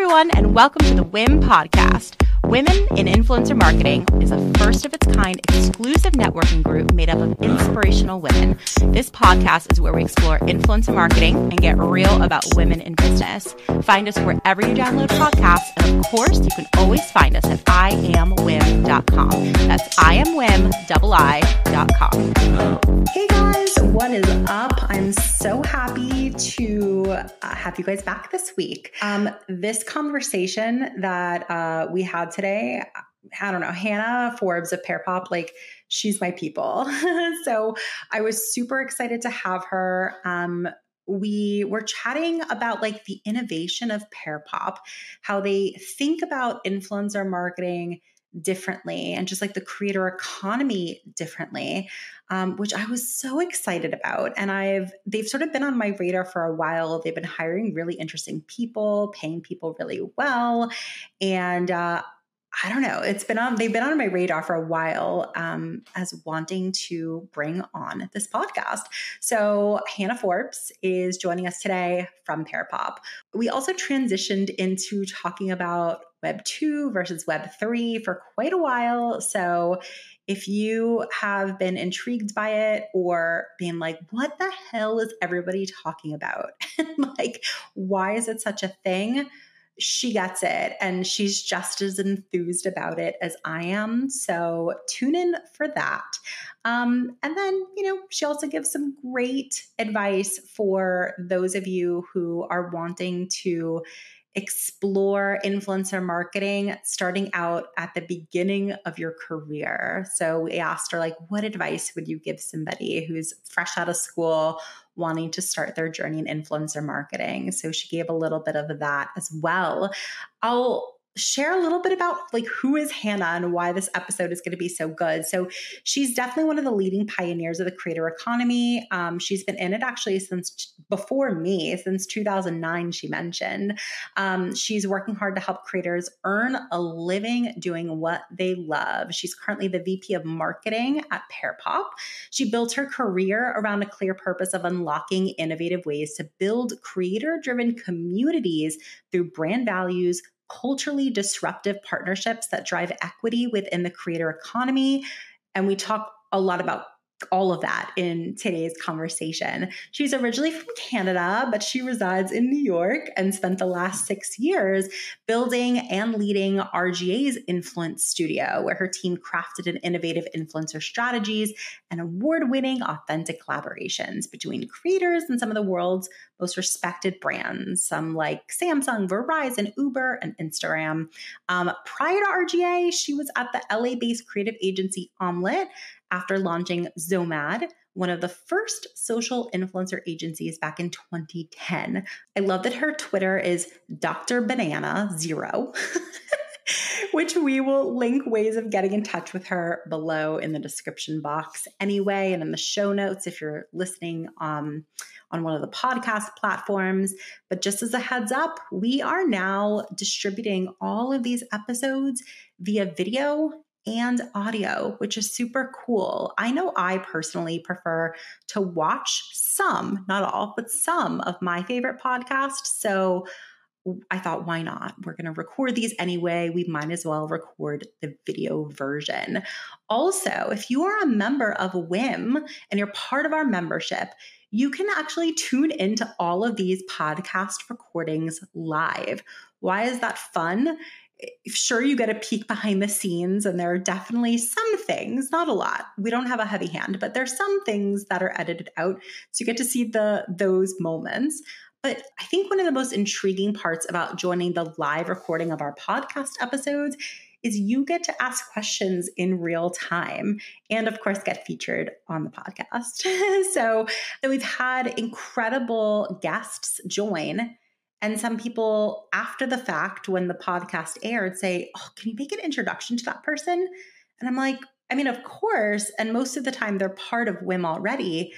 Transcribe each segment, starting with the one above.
everyone, and welcome to the WIIM podcast. Women in Influencer Marketing is a first of its kind exclusive networking group made up of inspirational women. This podcast is where we explore influencer marketing and get real about women in business. Find us wherever you download podcasts, and of course, you can always find us at iamwiim.com. That's iamwiim.com. Hey guys, what is up? I'm so happy to uh, have you guys back this week. Um, this conversation that uh, we had today, I don't know, Hannah Forbes of Pearpop, like she's my people. so I was super excited to have her. Um, we were chatting about like the innovation of Pearpop, how they think about influencer marketing differently and just like the creator economy differently um, which i was so excited about and i've they've sort of been on my radar for a while they've been hiring really interesting people paying people really well and uh, I don't know. It's been on, they've been on my radar for a while um, as wanting to bring on this podcast. So, Hannah Forbes is joining us today from Pearpop. We also transitioned into talking about Web 2 versus Web 3 for quite a while. So, if you have been intrigued by it or being like, what the hell is everybody talking about? like, why is it such a thing? She gets it and she's just as enthused about it as I am. So tune in for that. Um, and then, you know, she also gives some great advice for those of you who are wanting to explore influencer marketing starting out at the beginning of your career. So we asked her like what advice would you give somebody who's fresh out of school wanting to start their journey in influencer marketing. So she gave a little bit of that as well. I'll share a little bit about like who is Hannah and why this episode is going to be so good. So she's definitely one of the leading pioneers of the creator economy. Um, she's been in it actually since t- before me, since 2009. She mentioned um, she's working hard to help creators earn a living doing what they love. She's currently the VP of marketing at Pearpop. She built her career around a clear purpose of unlocking innovative ways to build creator-driven communities through brand values culturally disruptive partnerships that drive equity within the creator economy. And we talk a lot about all of that in today's conversation. She's originally from Canada, but she resides in New York and spent the last six years building and leading R/GA's Influence Studio, where her team crafted an innovative influencer strategies and award winning authentic collaborations between creators and some of the world's most respected brands, some like Samsung, Verizon, Uber, and Instagram. Um, prior to RGA, she was at the LA based creative agency Omelet after launching Xomad, one of the first social influencer agencies back in 2010. I love that her Twitter is Dr. Banana Zero. which we will link ways of getting in touch with her below in the description box anyway and in the show notes if you're listening um, on one of the podcast platforms but just as a heads up we are now distributing all of these episodes via video and audio, which is super cool. I know I personally prefer to watch some, not all, but some of my favorite podcasts. So I thought, why not? We're going to record these anyway. We might as well record the video version. Also, if you are a member of WIIM and you're part of our membership, you can actually tune into all of these podcast recordings live. Why is that fun? Sure you get a peek behind the scenes and there are definitely some things not a lot we don't have a heavy hand but there's some things that are edited out so you get to see the those moments. But i think one of the most intriguing parts about joining the live recording of our podcast episodes is you get to ask questions in real time and of course get featured on the podcast. So we've had incredible guests join and some people, after the fact, when the podcast aired, say, Oh, can you make an introduction to that person? And I'm like, I mean, of course. And most of the time, they're part of WIIM already.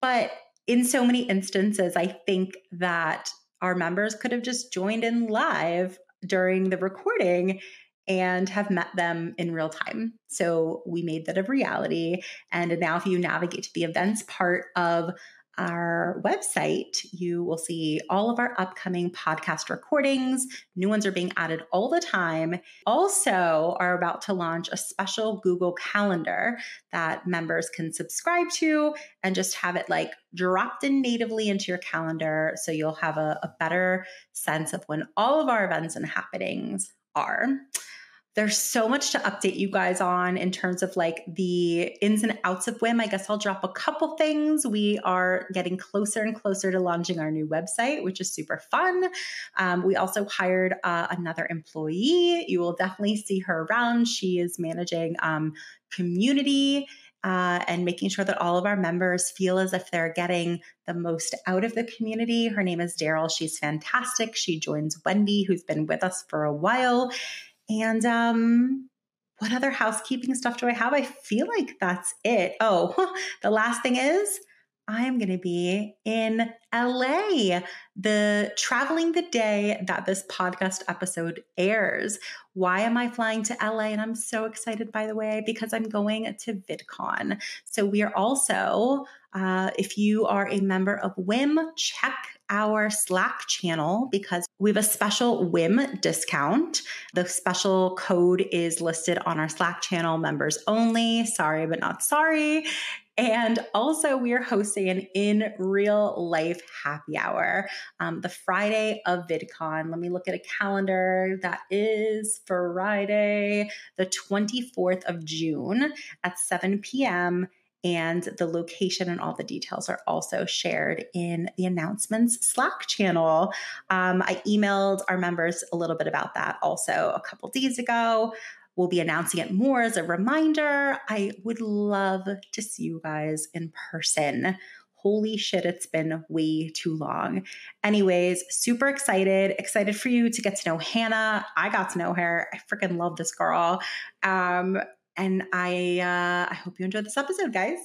But in so many instances, I think that our members could have just joined in live during the recording and have met them in real time. So we made that a reality. And now, if you navigate to the events part of our website, you will see all of our upcoming podcast recordings. New ones are being added all the time. Also, are about to launch a special Google Calendar that members can subscribe to and just have it like dropped in natively into your calendar. So you'll have a, a better sense of when all of our events and happenings are. There's so much to update you guys on in terms of like the ins and outs of WIIM. I guess I'll drop a couple things. We are getting closer and closer to launching our new website, which is super fun. Um, we also hired uh, another employee. You will definitely see her around. She is managing um, community uh, and making sure that all of our members feel as if they're getting the most out of the community. Her name is Daryl. She's fantastic. She joins Wendy, who's been with us for a while. And um, what other housekeeping stuff do I have? I feel like that's it. Oh, the last thing is I am going to be in LA, the traveling the day that this podcast episode airs. Why am I flying to LA? And I'm so excited, by the way, because I'm going to VidCon. So we are also, uh, if you are a member of WIIM, check our Slack channel because we have a special WIIM discount. The special code is listed on our Slack channel, members only. Sorry, but not sorry. And also, we are hosting an in real life happy hour um, the Friday of VidCon. Let me look at a calendar. That is Friday, the 24th of June at 7 p.m. And the location and all the details are also shared in the announcements Slack channel. Um, I emailed our members a little bit about that also a couple days ago. We'll be announcing it more as a reminder. I would love to see you guys in person. Holy shit, it's been way too long. Anyways, super excited. Excited for you to get to know Hannah. I got to know her. I freaking love this girl. Um, and I uh, I hope you enjoyed this episode, guys.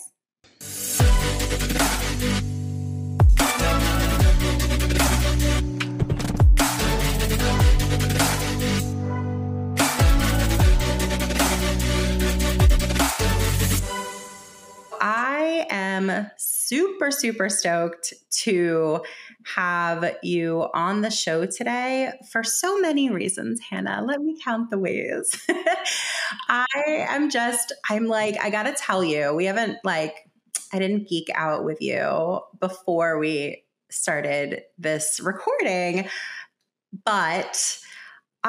I am super, super stoked to have you on the show today for so many reasons, Hannah. Let me count the ways. I am just, I'm like, I gotta tell you, we haven't like, I didn't geek out with you before we started this recording, but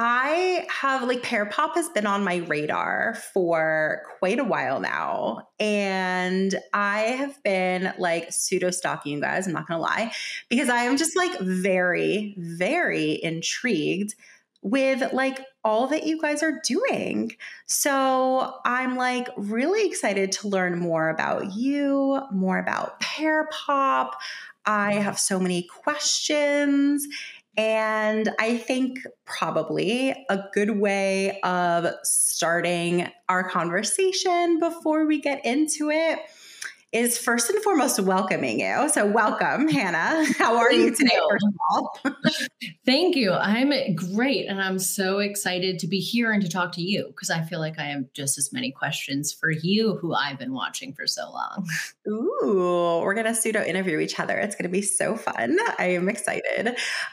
I have like Pearpop has been on my radar for quite a while now. And I have been like pseudo stalking you guys, I'm not gonna lie, because I am just like very, very intrigued with like all that you guys are doing. So I'm like really excited to learn more about you, more about Pearpop. I have so many questions and I think probably a good way of starting our conversation before we get into it is first and foremost welcoming you. So, welcome, Hannah. How are Thank you today, you. first of all? Thank you. I'm great. And I'm so excited to be here and to talk to you because I feel like I have just as many questions for you, who I've been watching for so long. Ooh, we're going to pseudo interview each other. It's going to be so fun. I am excited.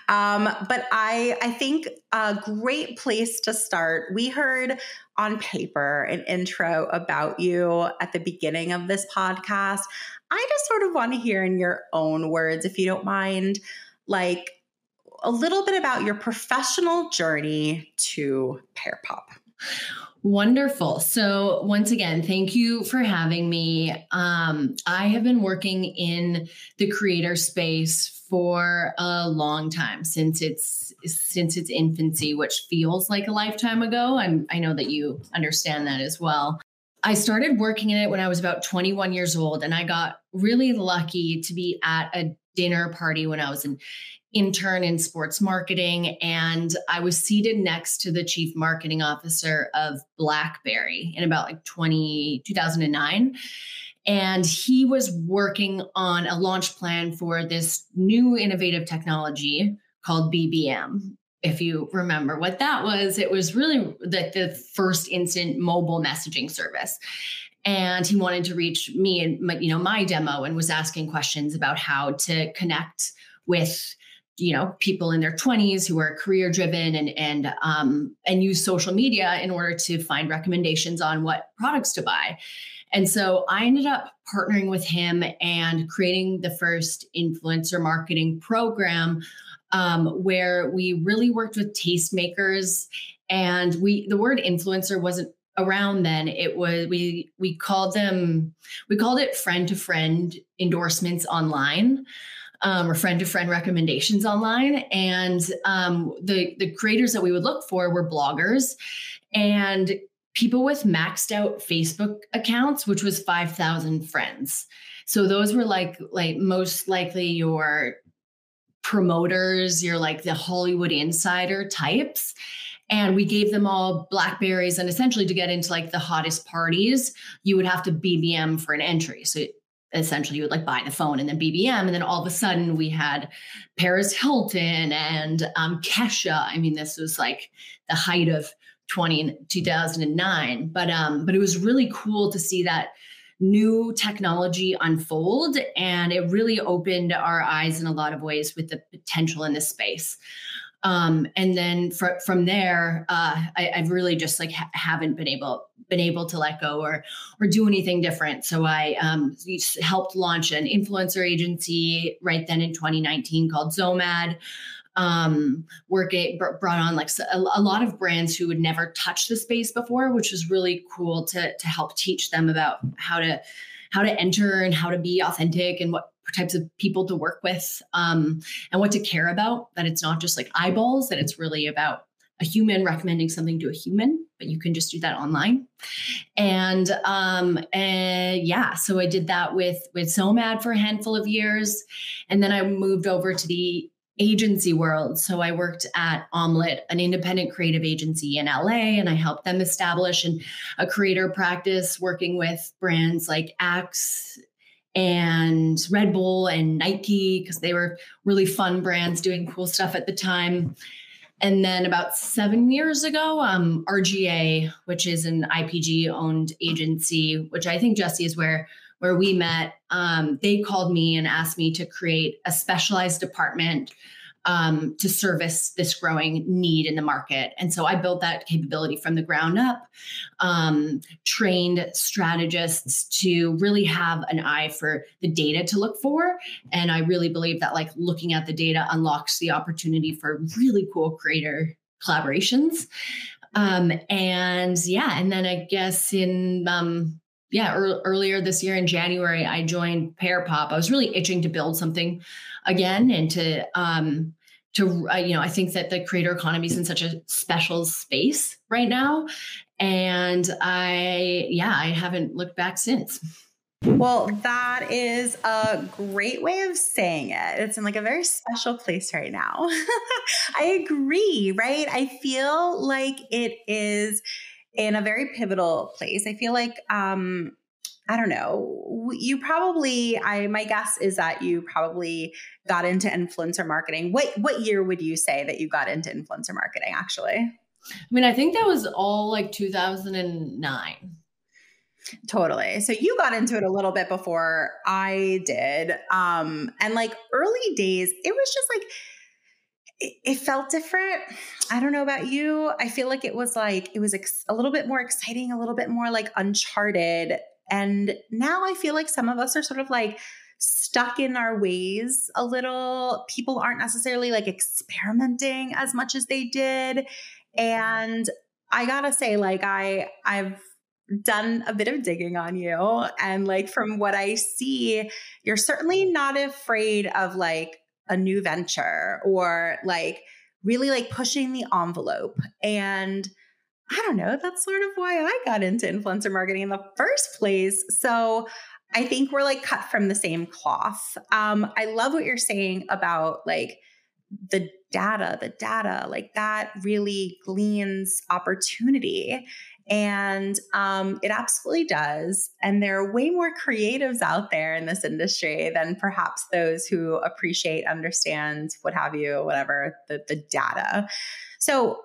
Um, but I, I think a great place to start, we heard on paper an intro about you at the beginning of this podcast. I just sort of want to hear in your own words, if you don't mind, like a little bit about your professional journey to Pearpop. Wonderful. So, once again, thank you for having me. Um, I have been working in the creator space for a long time since its since its infancy, which feels like a lifetime ago. I'm, I know that you understand that as well. I started working in it when I was about 21 years old, and I got really lucky to be at a dinner party when I was an intern in sports marketing. And I was seated next to the chief marketing officer of Blackberry in about like 20, 2009. And he was working on a launch plan for this new innovative technology called BBM. if you remember what that was, it was really the, the first instant mobile messaging service. And he wanted to reach me and my, you know my demo and was asking questions about how to connect with you know people in their 20s who are career driven and and um, and use social media in order to find recommendations on what products to buy and so i ended up partnering with him and creating the first influencer marketing program um, where we really worked with tastemakers. And we the word influencer wasn't around then. It was we we called them we called it friend to friend endorsements online um, or friend to friend recommendations online. And um, the the creators that we would look for were bloggers. And people with maxed out facebook accounts which was 5000 friends so those were like like most likely your promoters, you're like the Hollywood insider types. And we gave them all Blackberries. And essentially, to get into like the hottest parties, you would have to BBM for an entry. So essentially, you would like buy the phone and then BBM. And then all of a sudden, we had Paris Hilton and um, Kesha. I mean, this was like the height of 20, 2009. But um, but it was really cool to see that new technology unfold. And it really opened our eyes in a lot of ways with the potential in this space. Um, and then fr- from there, uh, I, have really just like ha- haven't been able been able to let go or or do anything different. So I um, helped launch an influencer agency right then in 2019 called Xomad um, working brought on like a, a, lot of brands who would never touch the space before, which was really cool to to help teach them about how to how to enter and how to be authentic and what types of people to work with um, and what to care about. That it's not just like eyeballs; that it's really about a human recommending something to a human, but you can just do that online. And um, and yeah, so I did that with with Xomad for a handful of years, and then I moved over to the agency world. So I worked at Omelet, an independent creative agency in LA, and I helped them establish an, a creator practice working with brands like Axe and Red Bull and Nike because they were really fun brands doing cool stuff at the time. And then about seven years ago, um, R/GA, which is an IPG owned agency, which I think Jesse is where where we met, um, they called me and asked me to create a specialized department um, to service this growing need in the market. And so I built that capability from the ground up, um, trained strategists to really have an eye for the data to look for. And I really believe that like looking at the data unlocks the opportunity for really cool creator collaborations. Um, and yeah, and then I guess in um, yeah, er, earlier this year in January, I joined Pearpop. I was really itching to build something again and to um, to uh, you know, I think that the creator economy is in such a special space right now, and I yeah, I haven't looked back since. Well, that is a great way of saying it. It's in like a very special place right now. I agree, right? I feel like it is in a very pivotal place. I feel like um I don't know. You probably I my guess is that you probably got into influencer marketing. What what year would you say that you got into influencer marketing actually? I mean, I think that was all like 2009. Totally. So you got into it a little bit before I did. Um and like early days, it was just like it, it, felt different. I don't know about you. I feel like it was like, it was ex- a little bit more exciting, a little bit more like uncharted. And now I feel like some of us are sort of like stuck in our ways a little. People aren't necessarily like experimenting as much as they did. And I gotta say, like, I, I've, done a bit of digging on you and like from what i see you're certainly not afraid of like a new venture or like really like pushing the envelope. And I don't know, that's sort of why I got into influencer marketing in the first place. So I think we're like cut from the same cloth. Um, I love what you're saying about like the data, the data, like that really gleans opportunity. And um, it absolutely does. And there are way more creatives out there in this industry than perhaps those who appreciate, understand, what have you, whatever, the, the data. So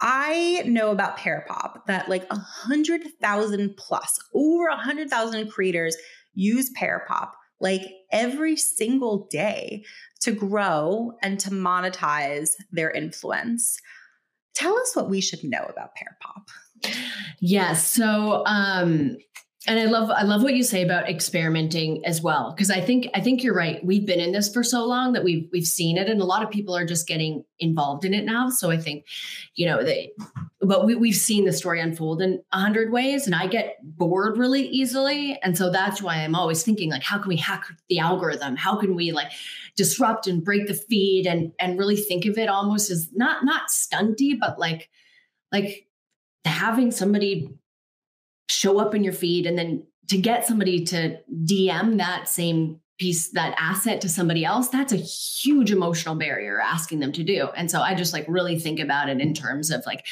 I know about Pearpop that like a hundred thousand plus, over a hundred thousand creators use Pearpop like every single day to grow and to monetize their influence. Tell us what we should know about Pearpop. Yes. So um and I love I love what you say about experimenting as well because I think I think you're right. We've been in this for so long that we've we've seen it, and a lot of people are just getting involved in it now. So I think, you know, they, but we we've seen the story unfold in a hundred ways, and I get bored really easily, and so that's why I'm always thinking like, how can we hack the algorithm? How can we like disrupt and break the feed and and really think of it almost as not not stunty, but like like having somebody show up in your feed and then to get somebody to DM that same piece that asset to somebody else that's a huge emotional barrier asking them to do. And so i just like really think about it in terms of like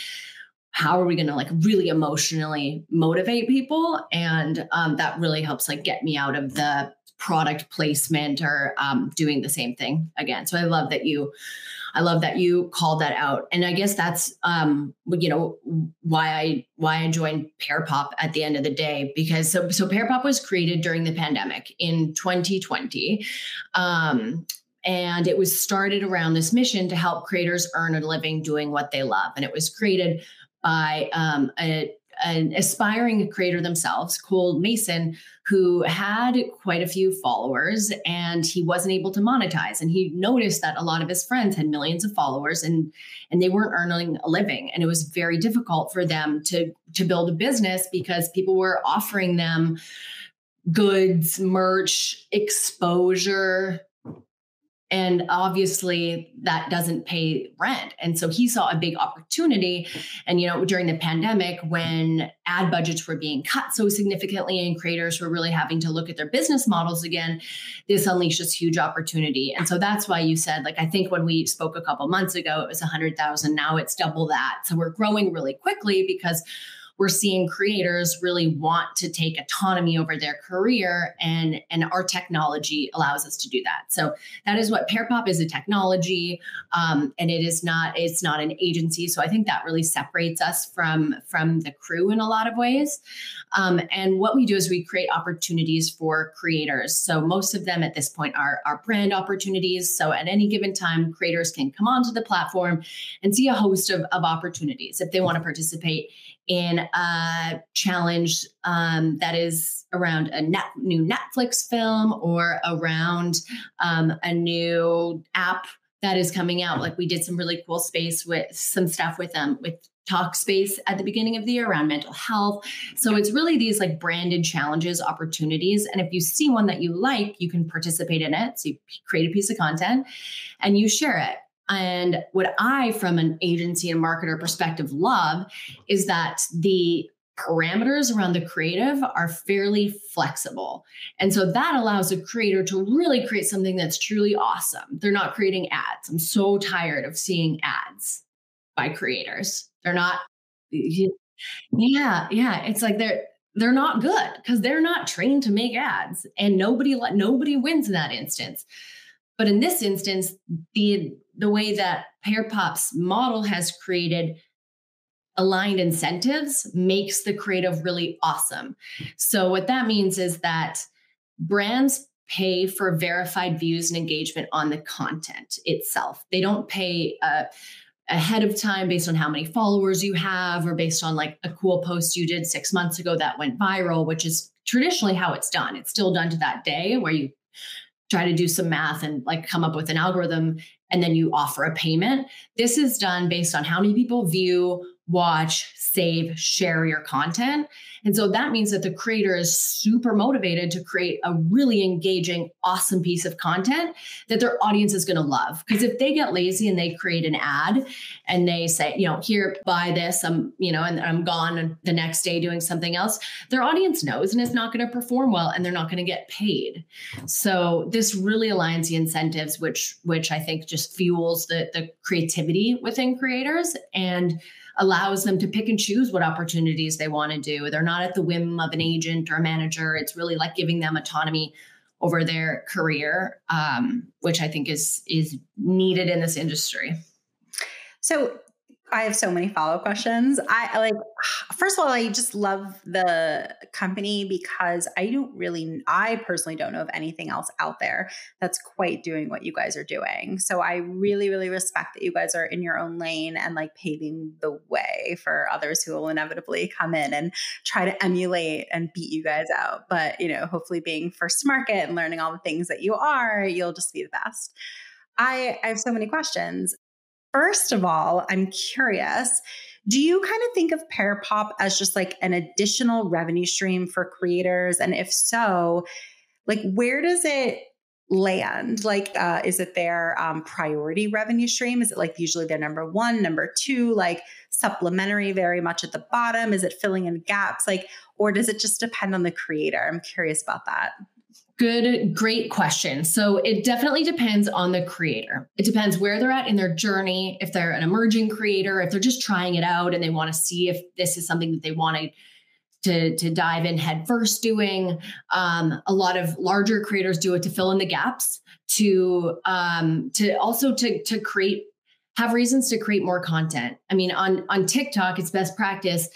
how are we going to like really emotionally motivate people? And um, that really helps like get me out of the product placement or um, doing the same thing again. So i love that you I love that you called that out. And I guess that's um, you know, why I why I joined Pearpop at the end of the day because so so Pearpop was created during the pandemic in 2020. Um, and it was started around this mission to help creators earn a living doing what they love. And it was created by um, a an aspiring creator themselves, Cole Mason, who had quite a few followers and he wasn't able to monetize. And he noticed that a lot of his friends had millions of followers and and they weren't earning a living. And it was very difficult for them to to build a business because people were offering them goods, merch, exposure, and obviously that doesn't pay rent. And so he saw a big opportunity. And you know during the pandemic when ad budgets were being cut so significantly and creators were really having to look at their business models again this unleashed this huge opportunity. And so that's why you said like i think when we spoke a couple months ago it was 100000 now it's double that. So we're growing really quickly because we're seeing creators really want to take autonomy over their career and and our technology allows us to do that. So that is what pearpop is a technology um, and it is not it's not an agency. So i think that really separates us from from the crew in a lot of ways. Um, and what we do is we create opportunities for creators. So most of them at this point are are brand opportunities. So at any given time creators can come onto the platform and see a host of, of opportunities if they want to participate in a challenge um, that is around a net, new Netflix film or around um, a new app that is coming out. Like we did some really cool space with some stuff with them um, with Talkspace at the beginning of the year around mental health. So it's really these like branded challenges, opportunities. And if you see one that you like, you can participate in it. So you create a piece of content and you share it. And what I, from an agency and marketer perspective, love is that the parameters around the creative are fairly flexible. And so that allows a creator to really create something that's truly awesome. They're not creating ads. I'm so tired of seeing ads by creators. They're not yeah, yeah, it's like they're they're not good because they're not trained to make ads and nobody nobody wins in that instance. But in this instance, the the way that Pearpop's model has created aligned incentives makes the creative really awesome. So what that means is that brands pay for verified views and engagement on the content itself. They don't pay uh, ahead of time based on how many followers you have or based on like a cool post you did 6 months ago that went viral, which is traditionally how it's done. It's still done to that day where you try to do some math and like come up with an algorithm and then you offer a payment. This is done based on how many people view, watch, save, share your content. And so that means that the creator is super motivated to create a really engaging, awesome piece of content that their audience is going to love. Because if they get lazy and they create an ad and they say, you know, here, buy this, I'm, you know, and I'm gone the next day doing something else, their audience knows and it's not going to perform well and they're not going to get paid. So this really aligns the incentives, which which I think just fuels the the creativity within creators and allows them to pick and choose what opportunities they want to do. They're not at the whim of an agent or a manager. It's really like giving them autonomy over their career, um, which I think is is needed in this industry. So I have so many follow up questions. I like, first of all, I just love the company because I don't really, I personally don't know of anything else out there that's quite doing what you guys are doing. So I really, really respect that you guys are in your own lane and like paving the way for others who will inevitably come in and try to emulate and beat you guys out. But, you know, hopefully being first market and learning all the things that you are, you'll just be the best. I, I have so many questions. First of all, I'm curious do you kind of think of Pearpop as just like an additional revenue stream for creators? And if so, like where does it land? Like, uh, is it their um, priority revenue stream? Is it like usually their number one, number two, like supplementary very much at the bottom? Is it filling in gaps? Like, or does it just depend on the creator? I'm curious about that. Good, great question. So it definitely depends on the creator. It depends where they're at in their journey. If they're an emerging creator, if they're just trying it out and they want to see if this is something that they want to to, dive in headfirst doing. Um, a lot of larger creators do it to fill in the gaps, to um, to also to to create have reasons to create more content. I mean, on on TikTok, it's best practice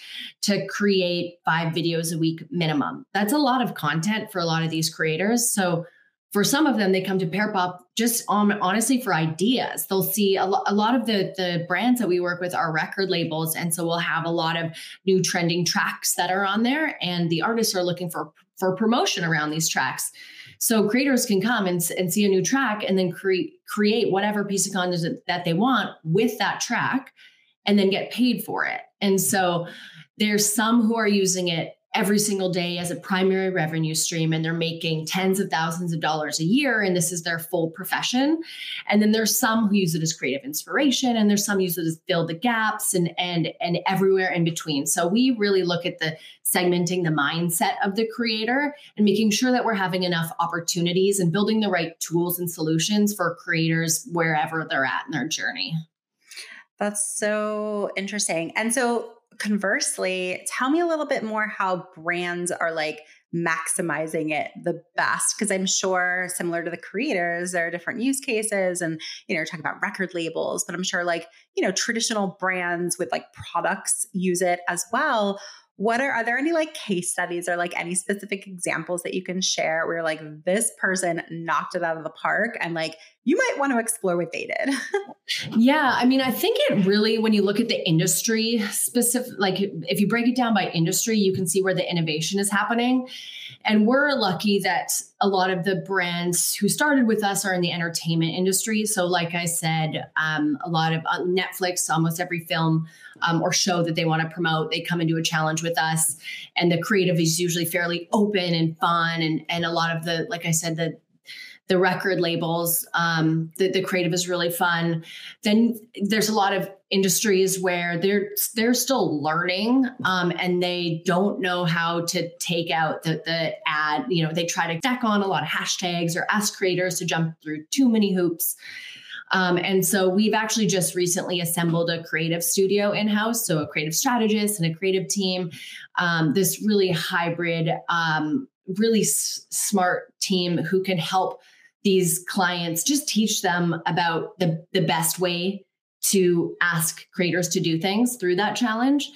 to create five videos a week minimum. That's a lot of content for a lot of these creators. So for some of them, they come to Pearpop just on, honestly for ideas. They'll see a, lo- a lot of the the brands that we work with are record labels, and so we'll have a lot of new trending tracks that are on there, and the artists are looking for for promotion around these tracks. So creators can come and, and see a new track and then create create whatever piece of content that they want with that track and then get paid for it. And so there's some who are using it every single day as a primary revenue stream and they're making tens of thousands of dollars a year and this is their full profession. And then there's some who use it as creative inspiration and there's some use it as fill the gaps and and and everywhere in between. So we really look at the segmenting the mindset of the creator and making sure that we're having enough opportunities and building the right tools and solutions for creators wherever they're at in their journey. That's so interesting. And so conversely, tell me a little bit more how brands are like maximizing it the best because i'm sure similar to the creators there are different use cases and you know talking about record labels but i'm sure like you know traditional brands with like products use it as well what are are there any like case studies or like any specific examples that you can share where like this person knocked it out of the park and like you might want to explore what they did yeah i mean i think it really when you look at the industry specific like if you break it down by industry you can see where the innovation is happening and we're lucky that a lot of the brands who started with us are in the entertainment industry. So, like I said, um, a lot of uh, Netflix, almost every film um, or show that they want to promote, they come and do a challenge with us. And the creative is usually fairly open and fun. And, and a lot of the, like I said, the the record labels. Um, the, the creative is really fun. Then there's a lot of industries where they're they're still learning um, and they don't know how to take out the, the ad. You know, they try to deck on a lot of hashtags or ask creators to jump through too many hoops. Um, and so we've actually just recently assembled a creative studio in house, so a creative strategist and a creative team. Um, this really hybrid, um, really s- smart team who can help these clients just teach them about the, the best way to ask creators to do things through that challenge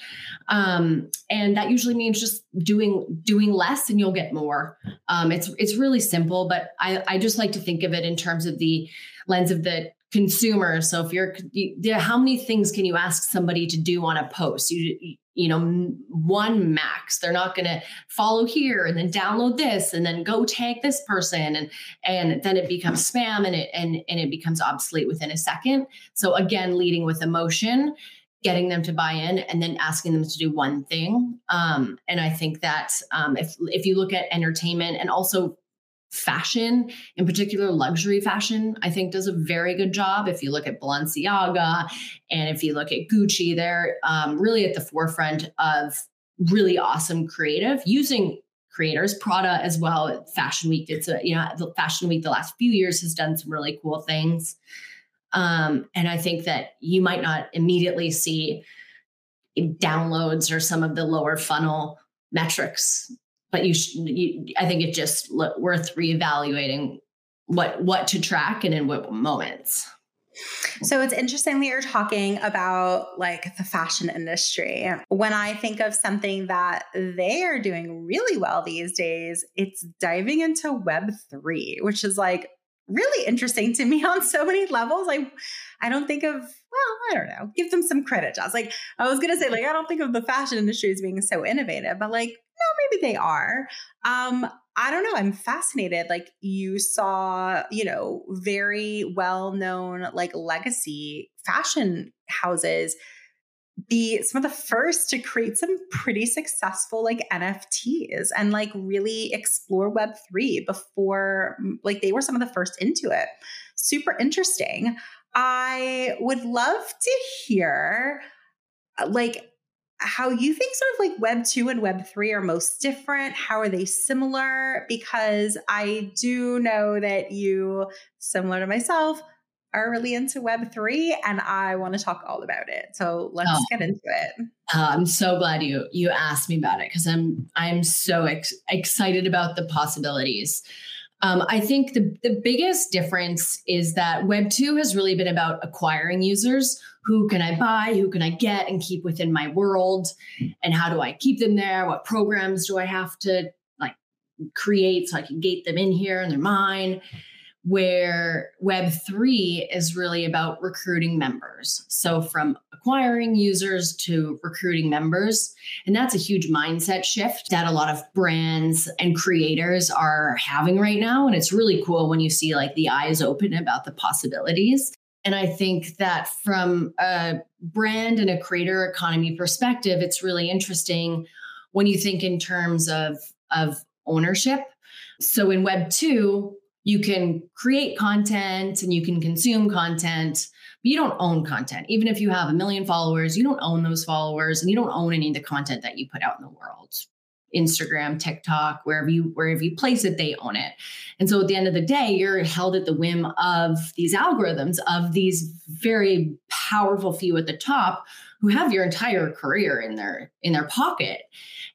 um, and that usually means just doing doing less and you'll get more um, it's it's really simple but I, I just like to think of it in terms of the lens of the consumer. So if you're you, how many things can you ask somebody to do on a post? You you know one max. They're not going to follow here and then download this and then go tag this person and and then it becomes spam and it and, and it becomes obsolete within a second. So again leading with emotion getting them to buy in and then asking them to do one thing. Um, and I think that um, if if you look at entertainment and also fashion, in particular luxury fashion, I think does a very good job. If you look at Balenciaga and if you look at Gucci, they're um, really at the forefront of really awesome creative using creators prada as well fashion week it's a you know the fashion week the last few years has done some really cool things um, and I think that you might not immediately see downloads or some of the lower funnel metrics, but you, should, you I think it just worth reevaluating what what to track and in what moments. So it's interesting that you're talking about like the fashion industry. When I think of something that they are doing really well these days, it's diving into Web3, which is like really interesting to me on so many levels. I I don't think of well, I don't know. Give them some credit, Joss. Like I was gonna say, like I don't think of the fashion industry as being so innovative, but like no, maybe they are. Um, I don't know. I'm fascinated. Like you saw, you know, very well known like legacy fashion houses be some of the first to create some pretty successful like NFTs and like really explore Web3 before, like, they were some of the first into it. Super interesting. I would love to hear, uh, like, how you think sort of like Web 2 and Web 3 are most different. How are they similar? Because I do know that you, similar to myself, are really into Web3 and I want to talk all about it. So let's oh, get into it. Uh, I'm so glad you you asked me about it because I'm I'm so ex- excited about the possibilities. Um, I think the, the biggest difference is that Web 2 has really been about acquiring users. Who can I buy? Who can I get and keep within my world? And how do I keep them there? What programs do I have to like create so I can gate them in here and they're mine? where Web3 is really about recruiting members. So, from acquiring users to recruiting members. And that's a huge mindset shift that a lot of brands and creators are having right now. And it's really cool when you see like the eyes open about the possibilities. And I think that from a brand and a creator economy perspective, it's really interesting when you think in terms of, of ownership. So in Web 2, you can create content and you can consume content, but you don't own content. Even if you have a million followers, you don't own those followers and you don't own any of the content that you put out in the world. Instagram, TikTok, wherever you wherever you place it, they own it. And so at the end of the day, you're held at the whim of these algorithms of these very powerful few at the top who have your entire career in their in their pocket.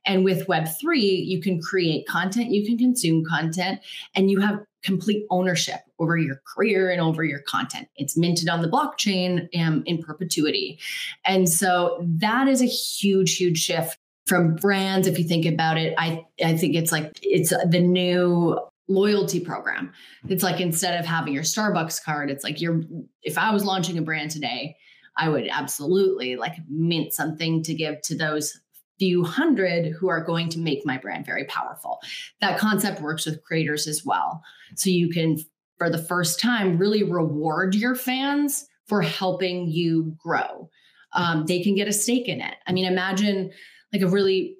And with Web3, you can create content, you can consume content, and you have complete ownership over your career and over your content. It's minted on the blockchain um, in perpetuity. And so that is a huge, huge shift from brands. If you think about it, I, I think it's like it's the new loyalty program. It's like instead of having your Starbucks card, it's like you're, if I was launching a brand today, I would absolutely like mint something to give to those few hundred who are going to make my brand very powerful. That concept works with creators as well. So you can, for the first time, really reward your fans for helping you grow. Um, they can get a stake in it. I mean, imagine like a really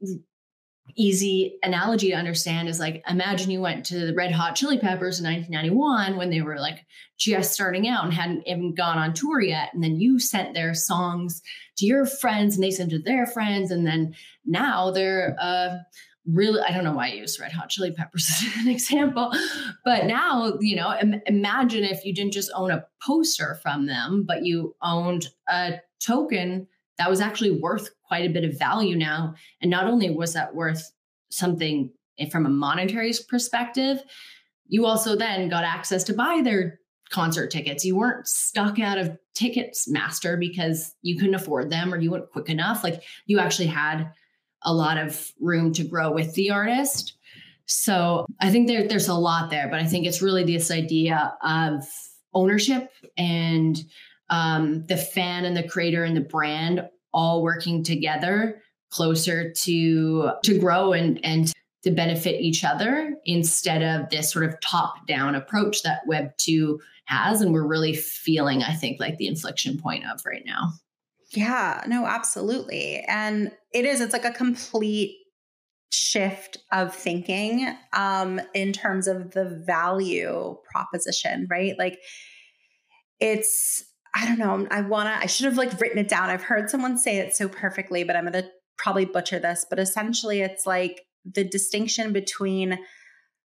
easy analogy to understand is like imagine you went to the red hot chili peppers in 1991 when they were like just starting out and hadn't even gone on tour yet and then you sent their songs to your friends and they sent to their friends and then now they're uh really i don't know why i use red hot chili peppers as an example but now you know Im- imagine if you didn't just own a poster from them but you owned a token that was actually worth quite a bit of value now. And not only was that worth something from a monetary perspective, you also then got access to buy their concert tickets. You weren't stuck out of tickets master because you couldn't afford them or you weren't quick enough. Like you actually had a lot of room to grow with the artist. So I think there, there's a lot there, but I think it's really this idea of ownership and um, the fan and the creator and the brand all working together closer to to grow and and to benefit each other instead of this sort of top down approach that web 2 has and we're really feeling i think like the inflection point of right now Yeah, no, absolutely. And it is, it's like a complete shift of thinking um, in terms of the value proposition, right? Like it's, I don't know, I wanna, I should have like written it down. I've heard someone say it so perfectly, but I'm gonna probably butcher this. But essentially, it's like the distinction between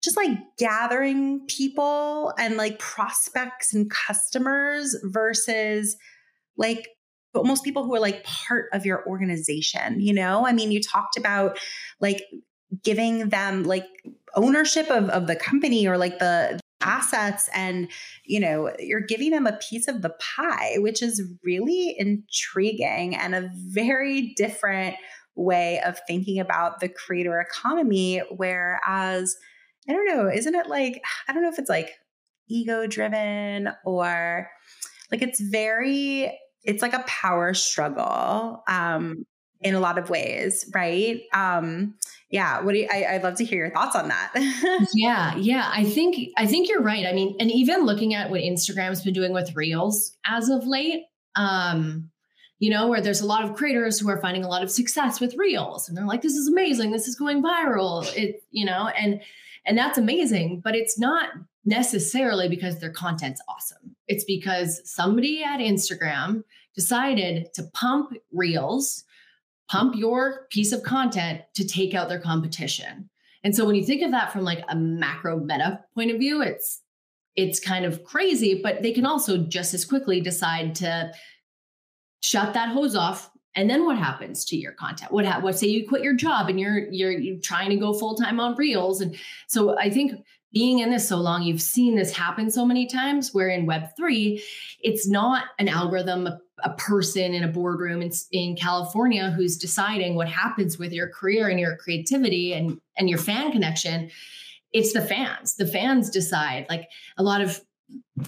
just like gathering people and like prospects and customers versus like almost people who are like part of your organization, you know? I mean, you talked about like giving them like ownership of, of the company or like the assets and you know you're giving them a piece of the pie which is really intriguing and a very different way of thinking about the creator economy whereas i don't know isn't it like i don't know if it's like ego driven or like it's very it's like a power struggle um, in a lot of ways, right? Um, yeah. What do you, I, I'd love to hear your thoughts on that. yeah. Yeah. I think, I think you're right. I mean, and even looking at what Instagram's been doing with reels as of late, um, you know, where there's a lot of creators who are finding a lot of success with reels and they're like, this is amazing. This is going viral. It, you know, and, and that's amazing, but it's not necessarily because their content's awesome. It's because somebody at Instagram decided to pump reels, pump your piece of content to take out their competition. And so when you think of that from like a macro meta point of view, it's it's kind of crazy, but they can also just as quickly decide to shut that hose off. And then what happens to your content? What ha- what say you quit your job and you're you're you're trying to go full time on reels? And so I think being in this so long, you've seen this happen so many times. Where in Web3, it's not an algorithm, a, a person in a boardroom in, in California who's deciding what happens with your career and your creativity and, and your fan connection. It's the fans. The fans decide. Like a lot of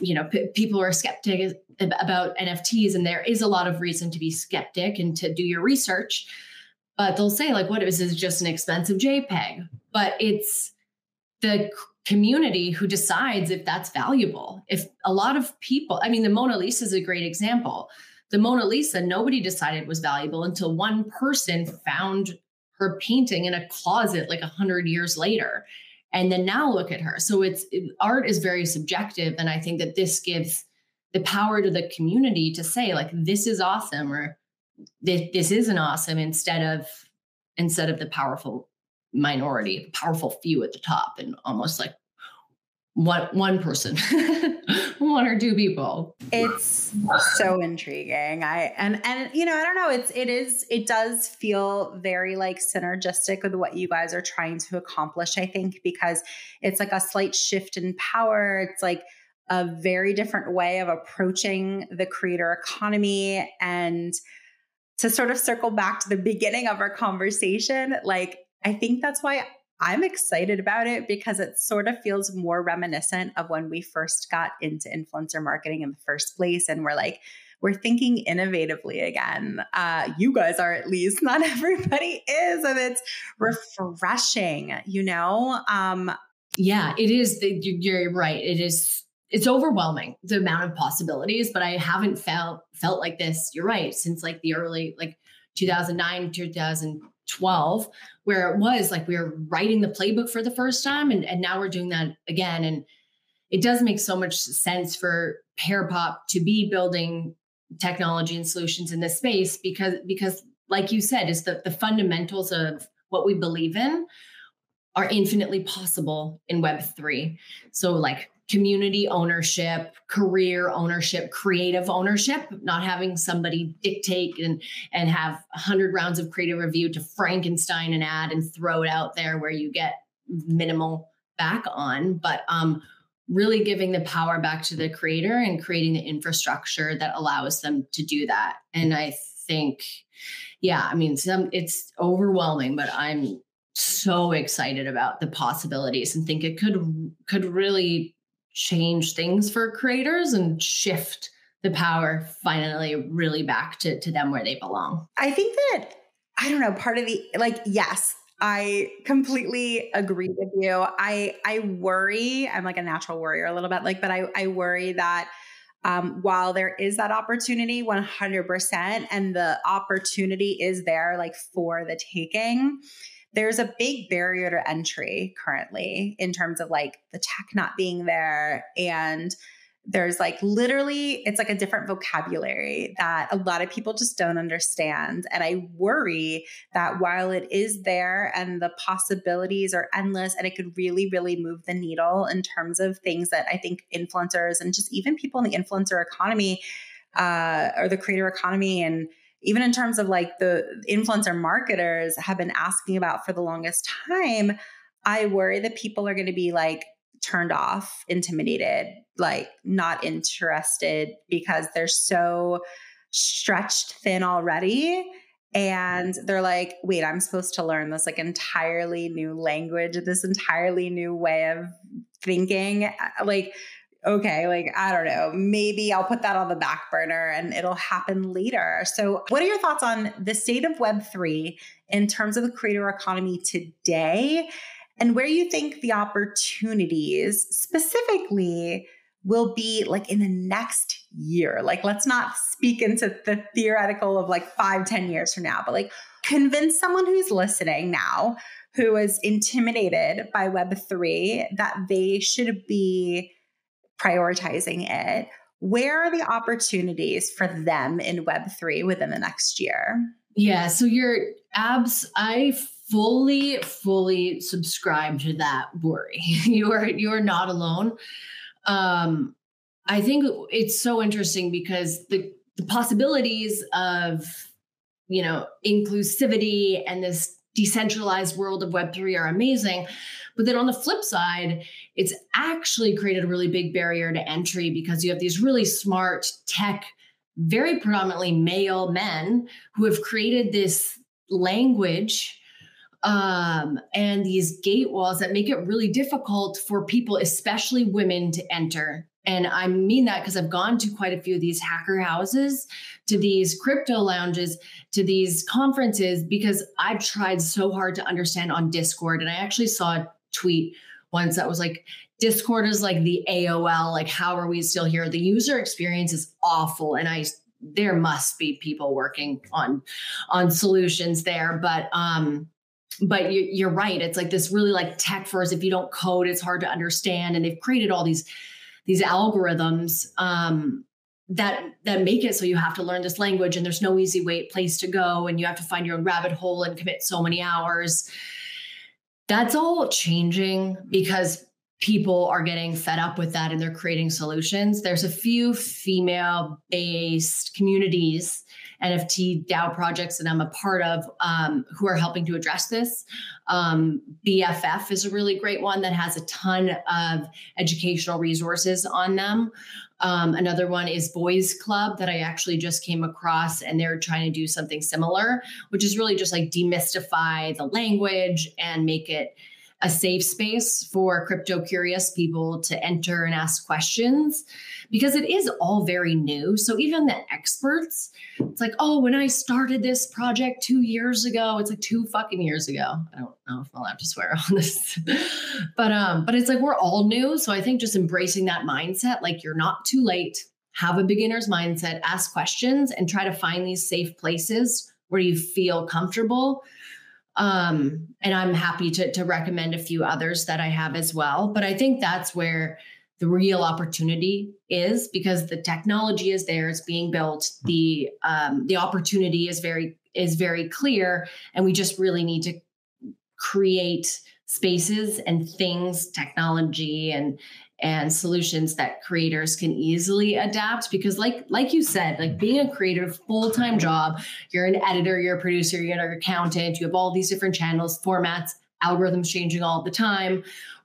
you know p- people are skeptic about nfts and there is a lot of reason to be skeptic and to do your research but they'll say like what is this just an expensive jpeg but it's the community who decides if that's valuable. If a lot of people, I mean, the Mona Lisa is a great example. The Mona Lisa, nobody decided was valuable until one person found her painting in a closet like a hundred years later. And then now look at her. So it's it, art is very subjective. And I think that this gives the power to the community to say, like, this is awesome or this, this isn't awesome instead of instead of the powerful minority, powerful few at the top, and almost like one one person, one or two people. It's so intriguing. I and and you know I don't know. It's it is it does feel very like synergistic with what you guys are trying to accomplish. I think because it's like a slight shift in power. It's like a very different way of approaching the creator economy and to sort of circle back to the beginning of our conversation like I think that's why I'm excited about it because it sort of feels more reminiscent of when we first got into influencer marketing in the first place. And we're like, we're thinking innovatively again. Uh, you guys are at least, not everybody is. And it's refreshing, you know? Um, yeah, it is. You're right. It is. It's overwhelming the amount of possibilities, but I haven't felt felt like this. You're right. Since like the early like 2009, 2000 12 where it was like we were writing the playbook for the first time and, and now we're doing that again and it does make so much sense for Pearpop to be building technology and solutions in this space because because like you said is the, the fundamentals of what we believe in are infinitely possible in web 3 so like community ownership, career ownership, creative ownership, not having somebody dictate and and have 100 rounds of creative review to Frankenstein an ad and throw it out there where you get minimal back on, but um really giving the power back to the creator and creating the infrastructure that allows them to do that. And I think yeah, I mean some it's overwhelming, but I'm so excited about the possibilities and think it could could really change things for creators and shift the power finally really back to, to them where they belong. I think that, I don't know, part of the, like, yes, I completely agree with you. I, I worry, I'm like a natural worrier a little bit, like, but I, I worry that um, while there is that opportunity 100% and the opportunity is there like for the taking there's a big barrier to entry currently in terms of like the tech not being there. And there's like literally it's like a different vocabulary that a lot of people just don't understand. And i worry that while it is there and the possibilities are endless and it could really really move the needle in terms of things that i think influencers and just even people in the influencer economy uh, or the creator economy and even in terms of like the influencer marketers have been asking about for the longest time i worry that people are going to be like turned off, intimidated, like not interested because they're so stretched thin already. And they're like, wait, I'm supposed to learn this like entirely new language, this entirely new way of thinking. Uh, like, okay, like, I don't know, maybe I'll put that on the back burner and it'll happen later. So, what are your thoughts on the state of Web3 in terms of the creator economy today? and where you think the opportunities specifically will be like in the next year. Like, let's not speak into the theoretical of like five, ten years from now, but like convince someone who's listening now who is intimidated by Web3 that they should be prioritizing it. Where are the opportunities for them in Web3 within the next year? Yeah, so your abs, I fully fully subscribe to that worry you are you are not alone um i think it's so interesting because the the possibilities of you know inclusivity and this decentralized world of web3 are amazing but then on the flip side it's actually created a really big barrier to entry because you have these really smart tech very predominantly male men who have created this language um, and these gate walls that make it really difficult for people, especially women, to enter. And I mean that because I've gone to quite a few of these hacker houses, to these crypto lounges, to these conferences, because I've tried so hard to understand on Discord. And I actually saw a tweet once that was like, Discord is like the AOL, like, how are we still here? The user experience is awful. And I, there must be people working on on solutions there but um but you, are right it's like this really like tech first if you don't code it's hard to understand and they've created all these these algorithms um, that that make it so you have to learn this language and there's no easy way place to go and you have to find your own rabbit hole and commit so many hours. That's all changing because people are getting fed up with that and they're creating solutions. There's a few female based communities NFT DAO projects that I'm a part of um, who are helping to address this. Um, BFF is a really great one that has a ton of educational resources on them. Um, another one is Boys Club that I actually just came across, and they're trying to do something similar, which is really just like demystify the language and make it a safe space for crypto curious people to enter and ask questions because it is all very new. So even the experts, it's like, oh, when I started this project two years ago, it's like two fucking years ago. I don't know if I'll have to swear on this, but um, but it's like we're all new. So I think just embracing that mindset, like you're not too late. Have a beginner's mindset, ask questions, and try to find these safe places where you feel comfortable um, and I'm happy to, to recommend a few others that I have as well. But I think that's where the real opportunity is because the technology is there, it's being built. The um, the opportunity is very is very clear, and we just really need to create spaces and things, technology and and solutions that creators can easily adapt because like like you said like being a creative full-time job you're an editor you're a producer you're an accountant you have all these different channels formats algorithms changing all the time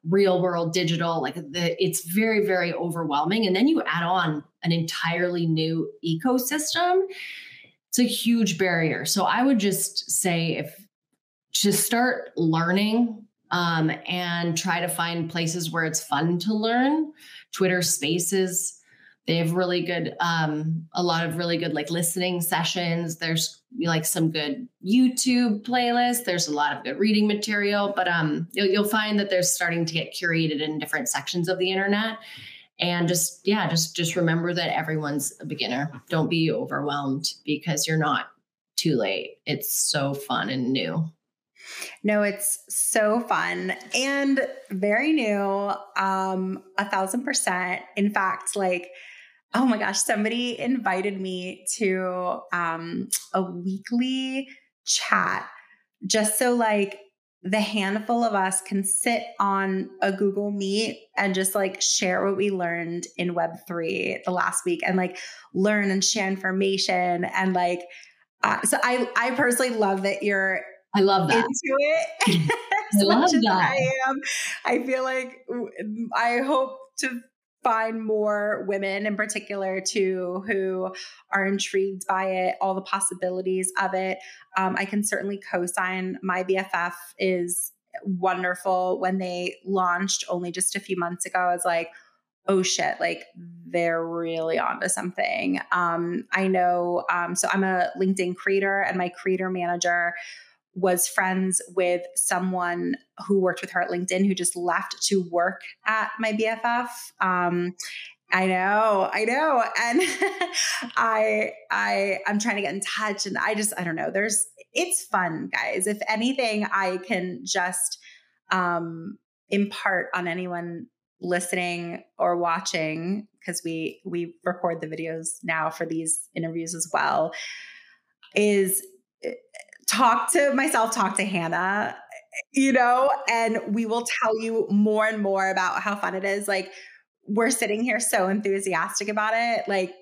real world digital like the, it's very very overwhelming. And then you add on an entirely new ecosystem it's a huge barrier. So i would just say if just start learning um, and try to find places where it's fun to learn. Twitter Spaces, they have really good, um, a lot of really good like listening sessions. There's like some good YouTube playlists. There's a lot of good reading material, but um, you'll, you'll find that they're starting to get curated in different sections of the internet. and just yeah just just remember that everyone's a beginner don't be overwhelmed because you're not too late it's so fun and new no, it's so fun and very new. Um, a thousand percent. In fact, like, oh my gosh, somebody invited me to um a weekly chat just so like the handful of us can sit on a Google Meet and just like share what we learned in Web3 the last week and like learn and share information. And like, uh, so I, I personally love that you're I love that. Into it. I love that. I am. I feel like I hope to find more women in particular too who are intrigued by it, all the possibilities of it. Um, I can certainly co-sign. My BFF is wonderful. When they launched only just a few months ago, I was like, oh shit, like they're really onto something. Um, I know. Um, so I'm a LinkedIn creator, and my creator manager was friends with someone who worked with her at LinkedIn who just left to work at my BFF. Um, I know, I know. And I I I'm trying to get in touch and I just I don't know. There's it's fun, guys. If anything I can just um impart on anyone listening or watching because we we record the videos now for these interviews as well is talk to myself, talk to Hannah, you know, and we will tell you more and more about how fun it is. Like, we're sitting here so enthusiastic about it, like,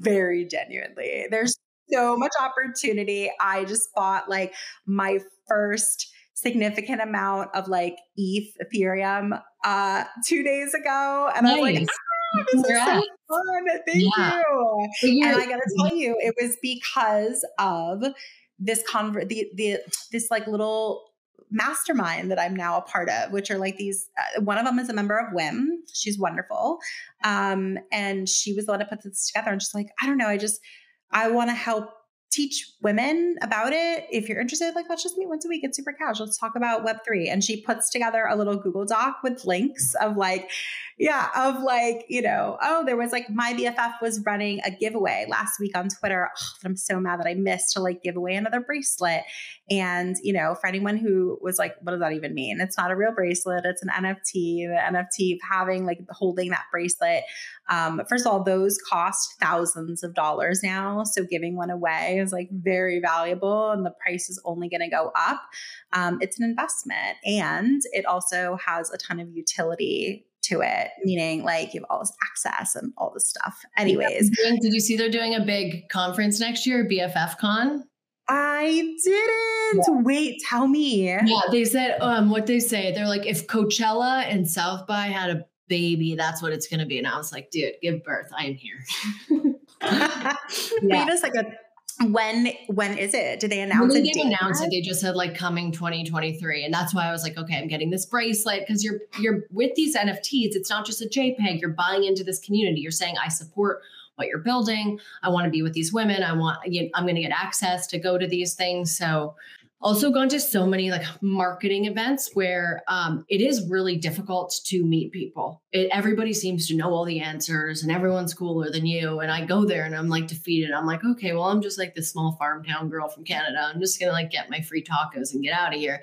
very genuinely. There's so much opportunity. I just bought like my first significant amount of like ETH Ethereum uh two days ago. And nice. I was like, ah, this is so fun. Thank yeah. you. And I gotta tell you, it was because of this convert the the this like little mastermind that I'm now a part of, which are like these. Uh, one of them is a member of WIIM. She's wonderful, um, and she was the one to put this together. And she's like I don't know, I just I want to help teach women about it. If you're interested, like let's just meet once a week. It's super casual. Let's talk about Web3. And she puts together a little Google Doc with links of like, yeah, of like, you know, oh, there was like my BFF was running a giveaway last week on Twitter. Oh, I'm so mad that I missed to like give away another bracelet. And, you know, for anyone who was like, what does that even mean? It's not a real bracelet, it's an NFT. The NFT having like holding that bracelet. Um, first of all, those cost thousands of dollars now. So giving one away is like very valuable and the price is only going to go up. Um, it's an investment and it also has a ton of utility to it, meaning like you have all this access and all this stuff. Anyways, did you see they're doing a big conference next year, BFF Con? I didn't. Yeah. Wait, tell me. Yeah, they said um what they say. They're like, if Coachella and South by had a baby, that's what it's gonna be. And I was like, dude, give birth. I am here. yeah. Wait a second. When when is it? Did they announce when they didn't announce it. They just said like coming 2023. And that's why I was like, okay, I'm getting this bracelet because you're you're with these NFTs, it's not just a JPEG. You're buying into this community. You're saying I support what you're building. I want to be with these women. I want, I'm going to get access to go to these things. So, also gone to so many like marketing events where um, it is really difficult to meet people. It, everybody seems to know all the answers and everyone's cooler than you. And I go there and I'm like defeated. I'm like, okay, well, I'm just like this small farm town girl from Canada. I'm just going to like get my free tacos and get out of here.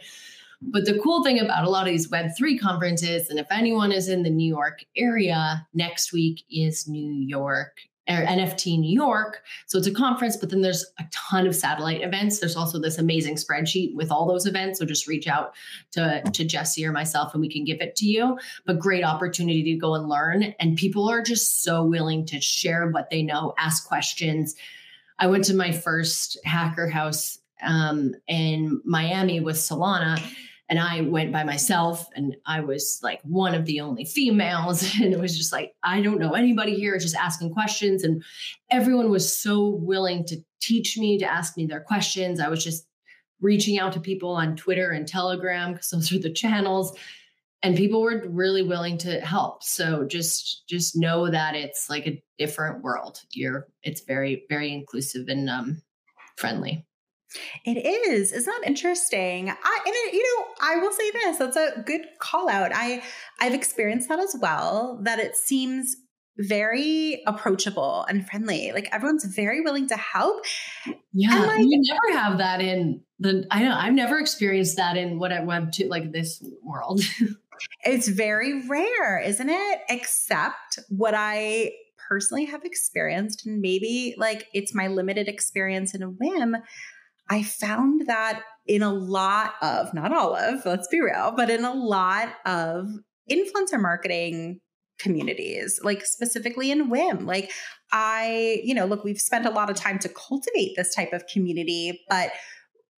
But the cool thing about a lot of these Web3 conferences, and if anyone is in the New York area, next week is New York or NFT New York. So it's a conference, but then there's a ton of satellite events. There's also this amazing spreadsheet with all those events. So just reach out to, to Jesse or myself and we can give it to you. But great opportunity to go and learn. And people are just so willing to share what they know, ask questions. I went to my first hacker house um, in Miami with Solana and I went by myself and I was like one of the only females. And it was just like, I don't know anybody here, just asking questions. And everyone was so willing to teach me, to ask me their questions. I was just reaching out to people on Twitter and Telegram because those are the channels. And people were really willing to help. So just just know that it's like a different world. You're it's very, very inclusive and um friendly. It is. Isn't that interesting? I and it, you know, I will say this. That's a good call out. I I've experienced that as well. That it seems very approachable and friendly. Like everyone's very willing to help. Yeah, like, you never have that in the. I know I've never experienced that in what I web 2 like this world. it's very rare, isn't it? Except what I personally have experienced, and maybe like it's my limited experience in a whim. I found that in a lot of, not all of, let's be real, but in a lot of influencer marketing communities, like specifically in WIIM. Like, I, you know, look, we've spent a lot of time to cultivate this type of community, but